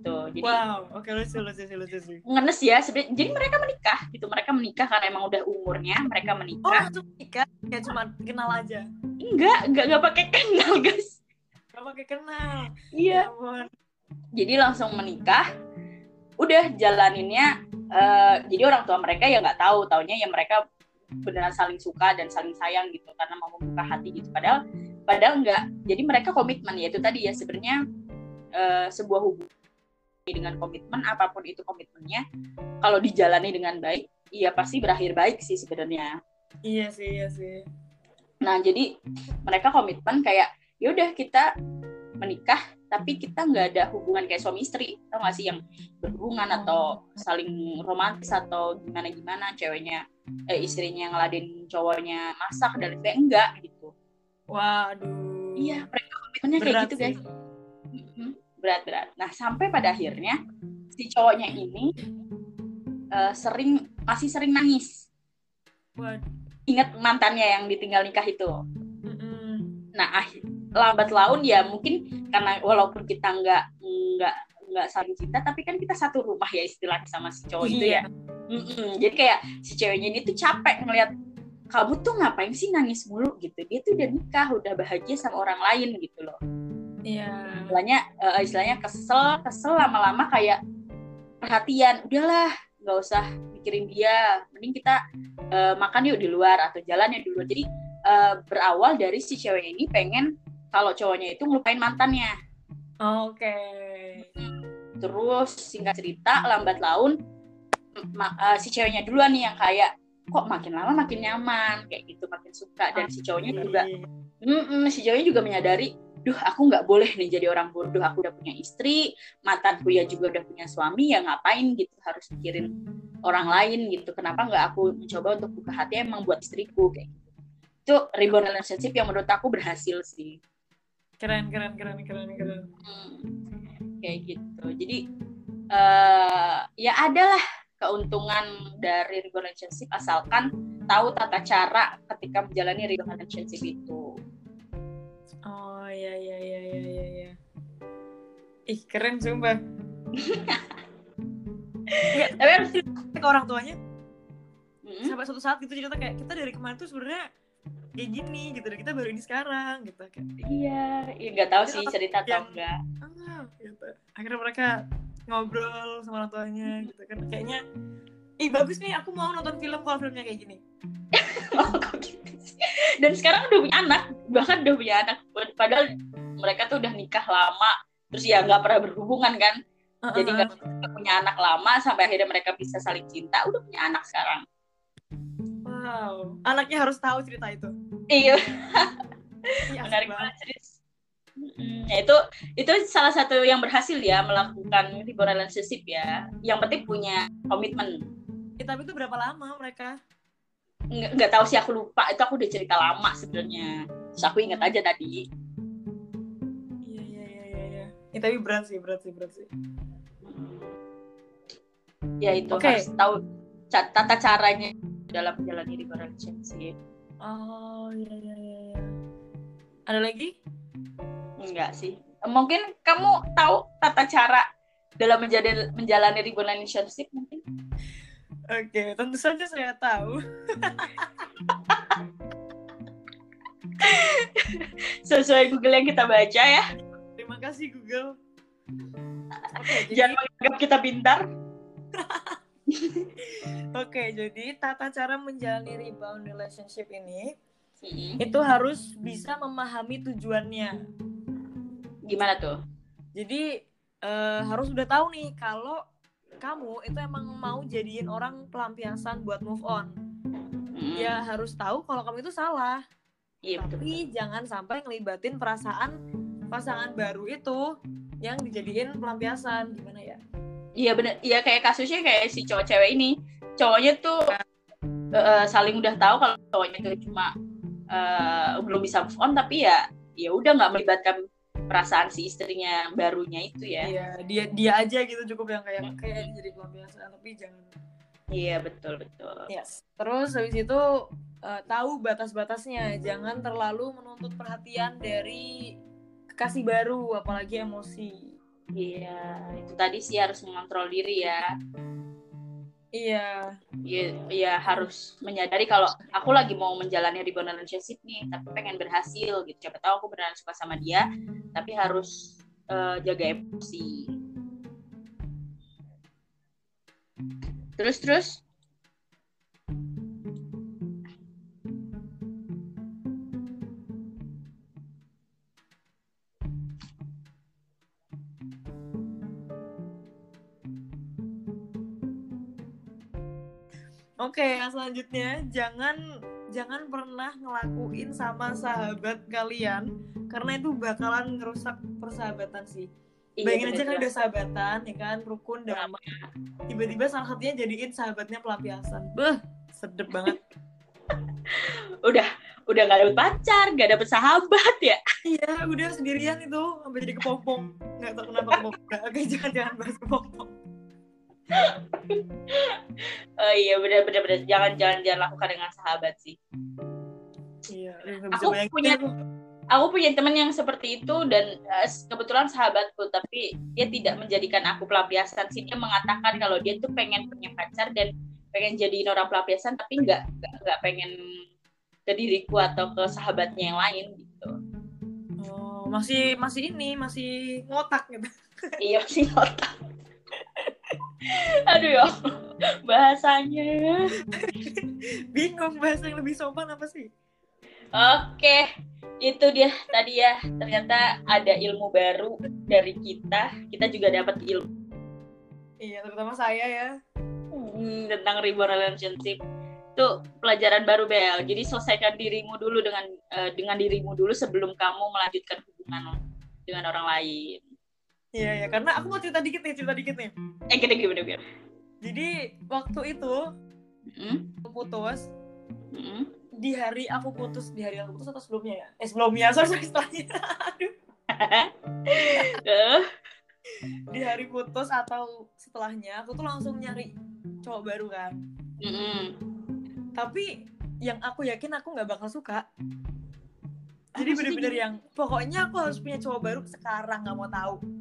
[SPEAKER 2] Gitu. Jadi
[SPEAKER 1] Wow, oke okay, lucu lucu lucu sih.
[SPEAKER 2] Ngenes ya sebenarnya. Jadi mereka menikah gitu. Mereka menikah karena emang udah umurnya, mereka menikah.
[SPEAKER 1] Oh, menikah? Ya cuma kenal aja.
[SPEAKER 2] Enggak, enggak enggak pakai kenal, guys.
[SPEAKER 1] Enggak pakai kenal.
[SPEAKER 2] Iya. Ya, jadi langsung menikah udah jalaninnya uh, jadi orang tua mereka ya nggak tahu. Taunya ya mereka beneran saling suka dan saling sayang gitu karena mau membuka hati gitu. Padahal padahal enggak jadi mereka komitmen ya itu tadi ya. Sebenarnya uh, sebuah hubungan dengan komitmen apa pun itu komitmennya kalau dijalani dengan baik iya pasti berakhir baik sih sebenarnya.
[SPEAKER 1] Iya sih iya sih.
[SPEAKER 2] Nah jadi mereka komitmen kayak yaudah kita menikah tapi kita nggak ada hubungan kayak suami istri tau gak sih? Yang berhubungan atau saling romantis atau gimana gimana ceweknya eh, istrinya ngeladen cowoknya masak dan sebagainya enggak gitu.
[SPEAKER 1] Waduh.
[SPEAKER 2] Iya mereka komitmennya kayak gitu guys. Berat berat. Nah sampai pada akhirnya si cowoknya ini uh, sering masih sering nangis.
[SPEAKER 1] Waduh.
[SPEAKER 2] ingat mantannya yang ditinggal nikah itu? Mm -mm. nah lambat laun ya mungkin karena walaupun kita nggak nggak nggak saling cinta tapi kan kita satu rumah ya istilahnya sama si cowok itu ya. Mm-mm. jadi kayak si ceweknya ini tuh capek ngelihat kamu tuh ngapain sih nangis mulu? Gitu. Dia tuh udah nikah udah bahagia sama orang lain gitu loh.
[SPEAKER 1] Iya.
[SPEAKER 2] istilahnya uh, istilahnya kesel kesel lama-lama kayak perhatian udahlah nggak usah mikirin dia. Mending kita uh, makan yuk di luar atau jalan yuk di luar. Jadi uh, berawal dari si cewek ini pengen kalau cowoknya itu ngelupain mantannya.
[SPEAKER 1] Oke. Okay.
[SPEAKER 2] Terus singkat cerita lambat laun uh, si ceweknya duluan nih yang kayak kok makin lama makin nyaman? Kayak gitu makin suka. Dan si cowoknya juga mm -mm, si cowoknya juga menyadari duh aku nggak boleh nih jadi orang bodoh. Aku udah punya istri mantanku ya juga udah punya suami ya ngapain gitu harus mikirin orang lain gitu. Kenapa nggak aku mencoba untuk buka hati emang buat istriku? Kayak gitu. Itu rebound relationship yang menurut aku berhasil sih
[SPEAKER 1] keren keren keren keren keren.
[SPEAKER 2] Hmm, kayak gitu. Jadi uh, ya adalah keuntungan dari relationship asalkan tahu tata cara ketika menjalani relationship itu.
[SPEAKER 1] Oh ya ya ya ya ya ya. Ih keren sumpah. Nggak, tapi harus ke orang tuanya. Hmm? sampai suatu saat gitu cerita kayak kita dari kemarin tuh sebenarnya kayak gini gitu dan kita baru ini sekarang gitu
[SPEAKER 2] kan iya iya nggak tahu sih cerita atau enggak
[SPEAKER 1] ah, gitu. Akhirnya mereka ngobrol sama orang tuanya gitu kan kayaknya ih bagus nih aku mau nonton film kalau filmnya kayak gini.
[SPEAKER 2] Oh, gitu dan sekarang udah punya anak bahkan udah punya anak padahal mereka tuh udah nikah lama terus ya nggak pernah berhubungan kan? Uh-uh. jadi nggak punya anak lama sampai akhirnya mereka bisa saling cinta udah punya anak sekarang
[SPEAKER 1] Wow, anaknya harus tahu cerita itu.
[SPEAKER 2] Iya. iya Menarik banget cerita. Hmm, ya itu itu salah satu yang berhasil ya melakukan rebound relationship ya. Yang penting punya komitmen.
[SPEAKER 1] Ya, tapi itu berapa lama mereka?
[SPEAKER 2] Nggak, nggak tahu sih aku lupa. Itu aku udah cerita lama sebenarnya. Terus aku ingat aja tadi.
[SPEAKER 1] Iya iya iya iya. Ya. Ya, tapi berat sih berat sih berat sih.
[SPEAKER 2] Ya itu okay. harus tahu tata caranya dalam menjalani river relationship.
[SPEAKER 1] Oh iya iya iya. iya. Ada lagi?
[SPEAKER 2] Enggak sih. Mungkin kamu tahu tata cara dalam menjadi, menjalani river relationship mungkin?
[SPEAKER 1] Oke, okay, tentu saja saya tahu.
[SPEAKER 2] Sesuai Google yang kita baca ya.
[SPEAKER 1] Terima kasih Google.
[SPEAKER 2] Okay, Jangan menganggap kita pintar.
[SPEAKER 1] Oke, jadi tata cara menjalani rebound relationship ini hmm. itu harus bisa memahami tujuannya.
[SPEAKER 2] Gimana tuh?
[SPEAKER 1] Jadi uh, harus udah tahu nih kalau kamu itu emang mau jadiin orang pelampiasan buat move on. Hmm. Ya harus tahu kalau kamu itu salah. Iya, Tapi betul. jangan sampai ngelibatin perasaan pasangan baru itu yang dijadiin pelampiasan gimana ya?
[SPEAKER 2] Iya bener, iya kayak kasusnya kayak si cowok cewek ini, cowoknya tuh uh, saling udah tahu kalau cowoknya tuh cuma uh, belum bisa move on tapi ya ya udah nggak melibatkan perasaan si istrinya barunya itu ya.
[SPEAKER 1] Iya, dia dia aja gitu cukup yang kayak kayak jadi pelampiasan tapi jangan.
[SPEAKER 2] Iya betul betul.
[SPEAKER 1] Yes. Terus habis itu uh, tahu batas-batasnya, jangan terlalu menuntut perhatian dari kekasih baru, apalagi emosi.
[SPEAKER 2] Iya, itu tadi sih harus mengontrol diri ya.
[SPEAKER 1] Iya.
[SPEAKER 2] Iya, ya, harus menyadari kalau aku lagi mau menjalani rebound relationship nih, tapi pengen berhasil gitu. Siapa tahu aku beneran suka sama dia, tapi harus uh, jaga emosi. Terus terus
[SPEAKER 1] Oke, okay, yang selanjutnya jangan jangan pernah ngelakuin sama sahabat kalian karena itu bakalan ngerusak persahabatan sih. Iya, Bayangin aja kan udah sahabatan, ya kan, rukun damai. Tiba-tiba salah satunya jadiin sahabatnya pelampiasan. Beh, sedep banget.
[SPEAKER 2] udah udah gak dapet pacar, gak dapet sahabat ya.
[SPEAKER 1] Iya, udah sendirian itu sampai jadi kepompong. Gak tau kenapa kepompong. Oke, jangan jangan bahas kepompong
[SPEAKER 2] oh iya benar benar benar. Jangan jangan jangan lakukan dengan sahabat sih.
[SPEAKER 1] Iya
[SPEAKER 2] aku punya aku punya teman yang seperti itu dan uh, kebetulan sahabatku tapi dia tidak menjadikan aku pelampiasan. Sih dia mengatakan kalau dia tuh pengen punya pacar dan pengen jadi orang pelampiasan tapi nggak nggak pengen ke diriku atau ke sahabatnya yang lain gitu.
[SPEAKER 1] Oh masih masih ini masih ngotak gitu.
[SPEAKER 2] Iya masih ngotak Aduh ya, bahasanya.
[SPEAKER 1] Bingung bahasa yang lebih sopan apa sih?
[SPEAKER 2] Oke, itu dia tadi ya. Ternyata ada ilmu baru dari kita. Kita juga dapat ilmu.
[SPEAKER 1] Iya, terutama saya ya.
[SPEAKER 2] Hmm, tentang rebound relationship. Itu pelajaran baru Bel. Jadi selesaikan dirimu dulu dengan uh, dengan dirimu dulu sebelum kamu melanjutkan hubungan dengan orang lain.
[SPEAKER 1] Iya ya, karena aku mau cerita dikit nih, cerita dikit nih.
[SPEAKER 2] Eh gini gini gini.
[SPEAKER 1] Jadi waktu itu mm-hmm. putus, mm-hmm. di hari aku putus, di hari aku putus atau sebelumnya ya? Eh sebelumnya, sorry, sorry setelahnya. Aduh. di hari putus atau setelahnya, aku tuh langsung nyari cowok baru kan. Mm-hmm. Tapi yang aku yakin aku nggak bakal suka. Jadi bener-bener yang pokoknya aku harus punya cowok baru sekarang nggak mau tahu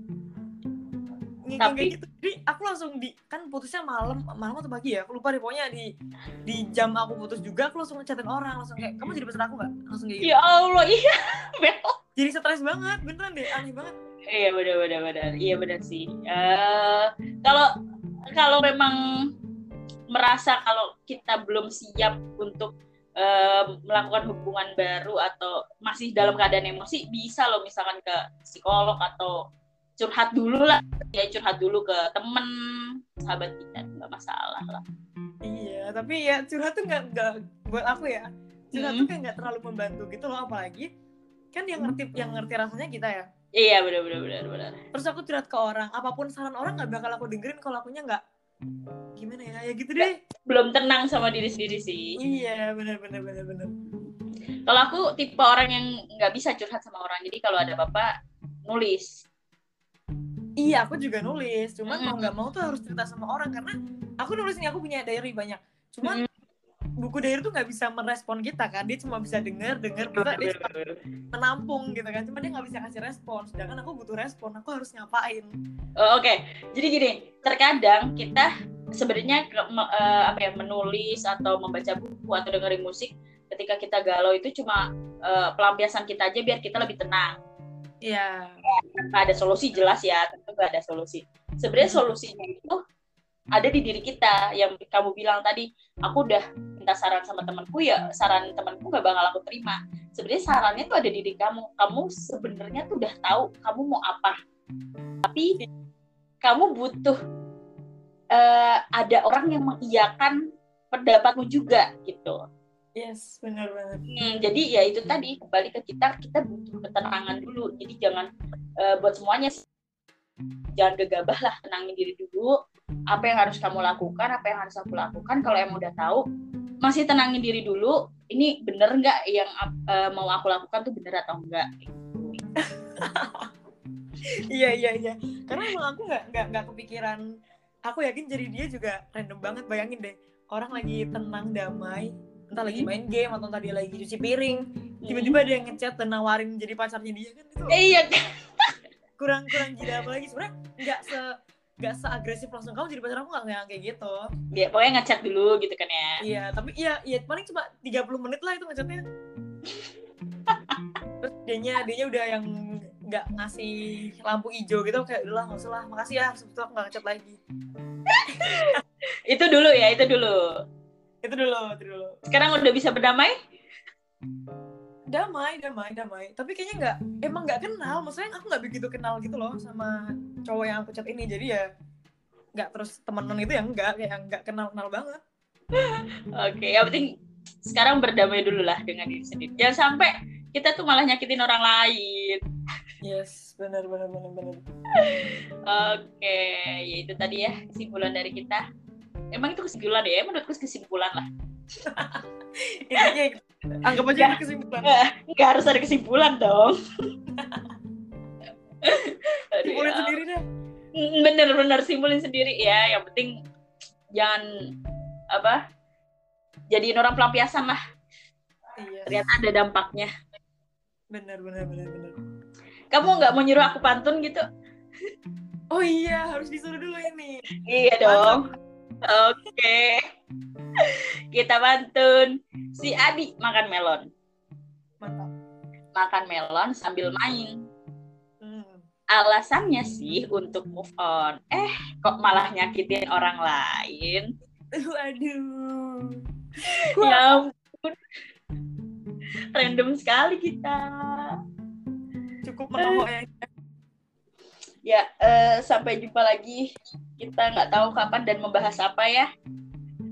[SPEAKER 1] tapi gitu. jadi aku langsung di kan putusnya malam malam atau pagi ya? Aku lupa deh pokoknya di di jam aku putus juga aku langsung ngechatin orang langsung kayak kamu jadi pesan aku nggak? Langsung kayak gitu.
[SPEAKER 2] Ya allah iya.
[SPEAKER 1] Jadi stres banget beneran deh aneh banget.
[SPEAKER 2] Iya benar benar benar iya benar sih. Uh, kalau kalau memang merasa kalau kita belum siap untuk uh, melakukan hubungan baru atau masih dalam keadaan emosi bisa loh misalkan ke psikolog atau curhat dulu lah. Ya curhat dulu ke temen sahabat kita nggak masalah lah.
[SPEAKER 1] Iya tapi ya curhat tuh nggak nggak buat aku ya. Curhat hmm. tuh kayak nggak terlalu membantu gitu loh apalagi kan yang ngerti yang ngerti rasanya kita ya.
[SPEAKER 2] Iya benar benar benar benar.
[SPEAKER 1] Terus aku curhat ke orang apa pun saran orang nggak bakal aku dengerin kalau akunya nggak. Gimana ya ya gitu deh.
[SPEAKER 2] Belum tenang sama diri sendiri sih.
[SPEAKER 1] Iya benar benar benar benar.
[SPEAKER 2] Kalau aku tipe orang yang nggak bisa curhat sama orang jadi kalau ada bapak nulis
[SPEAKER 1] iya aku juga nulis. Cuman mm -hmm. mau nggak mau tuh harus cerita sama orang karena aku nulis nih aku punya diary banyak. Cuman mm -hmm. buku diary tuh nggak bisa merespon kita kan. Dia cuma bisa denger denger kita dia cuma menampung gitu kan. Cuma dia nggak bisa kasih respon. Sedangkan aku butuh respon aku harus ngapain
[SPEAKER 2] oh, oke. Okay. jadi gini terkadang kita sebenarnya uh, apa ya menulis atau membaca buku atau dengerin musik ketika kita galau itu cuma uh, pelampiasan kita aja biar kita lebih tenang
[SPEAKER 1] Iya.
[SPEAKER 2] Tanpa ada solusi jelas ya, tentu gak ada solusi. Sebenarnya solusinya itu ada di diri kita yang kamu bilang tadi. Aku udah minta saran sama temanku ya saran temanku gak bakal aku terima. Sebenarnya sarannya tuh ada di diri kamu. Kamu sebenarnya tuh udah tahu kamu mau apa. Tapi kamu butuh uh, ada orang yang mengiyakan pendapatmu juga gitu
[SPEAKER 1] Yes, benar banget.
[SPEAKER 2] Hmm, jadi ya itu tadi kembali ke kita, kita butuh ketenangan dulu. Jadi jangan uh, buat semuanya jangan gegabah lah, tenangin diri dulu. Apa yang harus kamu lakukan, apa yang harus aku lakukan. Kalau emang udah tahu, masih tenangin diri dulu. Ini bener nggak yang uh, mau aku lakukan tuh bener atau enggak?
[SPEAKER 1] iya iya iya. Karena emang aku nggak nggak nggak kepikiran. Aku yakin jadi dia juga random banget. Bayangin deh, orang lagi tenang damai entah lagi main game atau tadi lagi cuci piring tiba-tiba ada yang ngechat dan nawarin jadi pacarnya dia kan itu
[SPEAKER 2] eh, iya.
[SPEAKER 1] Kurang kurang gila apa lagi sebenarnya nggak se nggak seagresif langsung kamu jadi pacar aku nggak kayak gitu.
[SPEAKER 2] Ya pokoknya ngechat dulu gitu kan ya.
[SPEAKER 1] Iya tapi iya iya paling cuma 30 menit lah itu ngechatnya. Terus dianya dianya udah yang nggak ngasih lampu hijau gitu kayak udah lah nggak usah lah makasih ya sebetulnya aku nggak ngechat lagi.
[SPEAKER 2] Itu dulu ya itu dulu
[SPEAKER 1] itu dulu itu dulu.
[SPEAKER 2] Sekarang udah bisa berdamai?
[SPEAKER 1] Damai damai damai. Tapi kayaknya nggak emang nggak kenal. Maksudnya aku nggak begitu kenal gitu loh sama cowok yang aku chat ini. Jadi ya nggak terus temenan itu yang enggak kayak nggak kenal kenal banget.
[SPEAKER 2] Oke okay, yang penting sekarang berdamai dulu lah dengan diri sendiri. Jangan sampai kita tuh malah nyakitin orang lain.
[SPEAKER 1] Yes benar benar benar benar. Oke
[SPEAKER 2] okay, ya itu tadi ya kesimpulan dari kita emang itu kesimpulan ya? Menurutku kesimpulan lah.
[SPEAKER 1] Intinya anggap aja gak, kesimpulan.
[SPEAKER 2] Nggak. Harus ada kesimpulan dong.
[SPEAKER 1] Simpulin ya. sendiri deh
[SPEAKER 2] bener-bener simpulin sendiri ya. Yang penting jangan apa jadiin orang pelampiasan lah. Iya. ternyata ada dampaknya.
[SPEAKER 1] Bener bener bener bener.
[SPEAKER 2] Kamu nggak mau nyuruh aku pantun gitu?
[SPEAKER 1] Oh iya harus disuruh dulu ini.
[SPEAKER 2] Iya dong Oke. Kita bantun si Adi makan melon.
[SPEAKER 1] Mantap.
[SPEAKER 2] Makan melon sambil main. Hmm. Alasannya sih untuk move on. Eh, kok malah nyakitin orang lain?
[SPEAKER 1] Waduh.
[SPEAKER 2] Ya ampun. Random sekali kita.
[SPEAKER 1] Cukup menohok ya
[SPEAKER 2] ya uh, sampai jumpa lagi. Kita nggak tahu kapan dan membahas apa ya.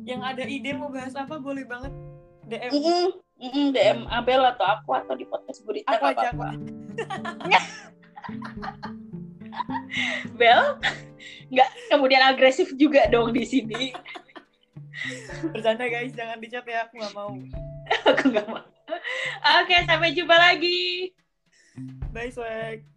[SPEAKER 1] Yang ada ide mau bahas apa boleh banget DM
[SPEAKER 2] mm -mm, mm -mm, DM Abel atau aku atau di podcast Burita
[SPEAKER 1] aku aja apa
[SPEAKER 2] Bel nggak kemudian agresif juga dong di sini.
[SPEAKER 1] Bercanda guys jangan dicat ya aku nggak mau.
[SPEAKER 2] Aku nggak mau. Oke sampai jumpa lagi.
[SPEAKER 1] Bye swag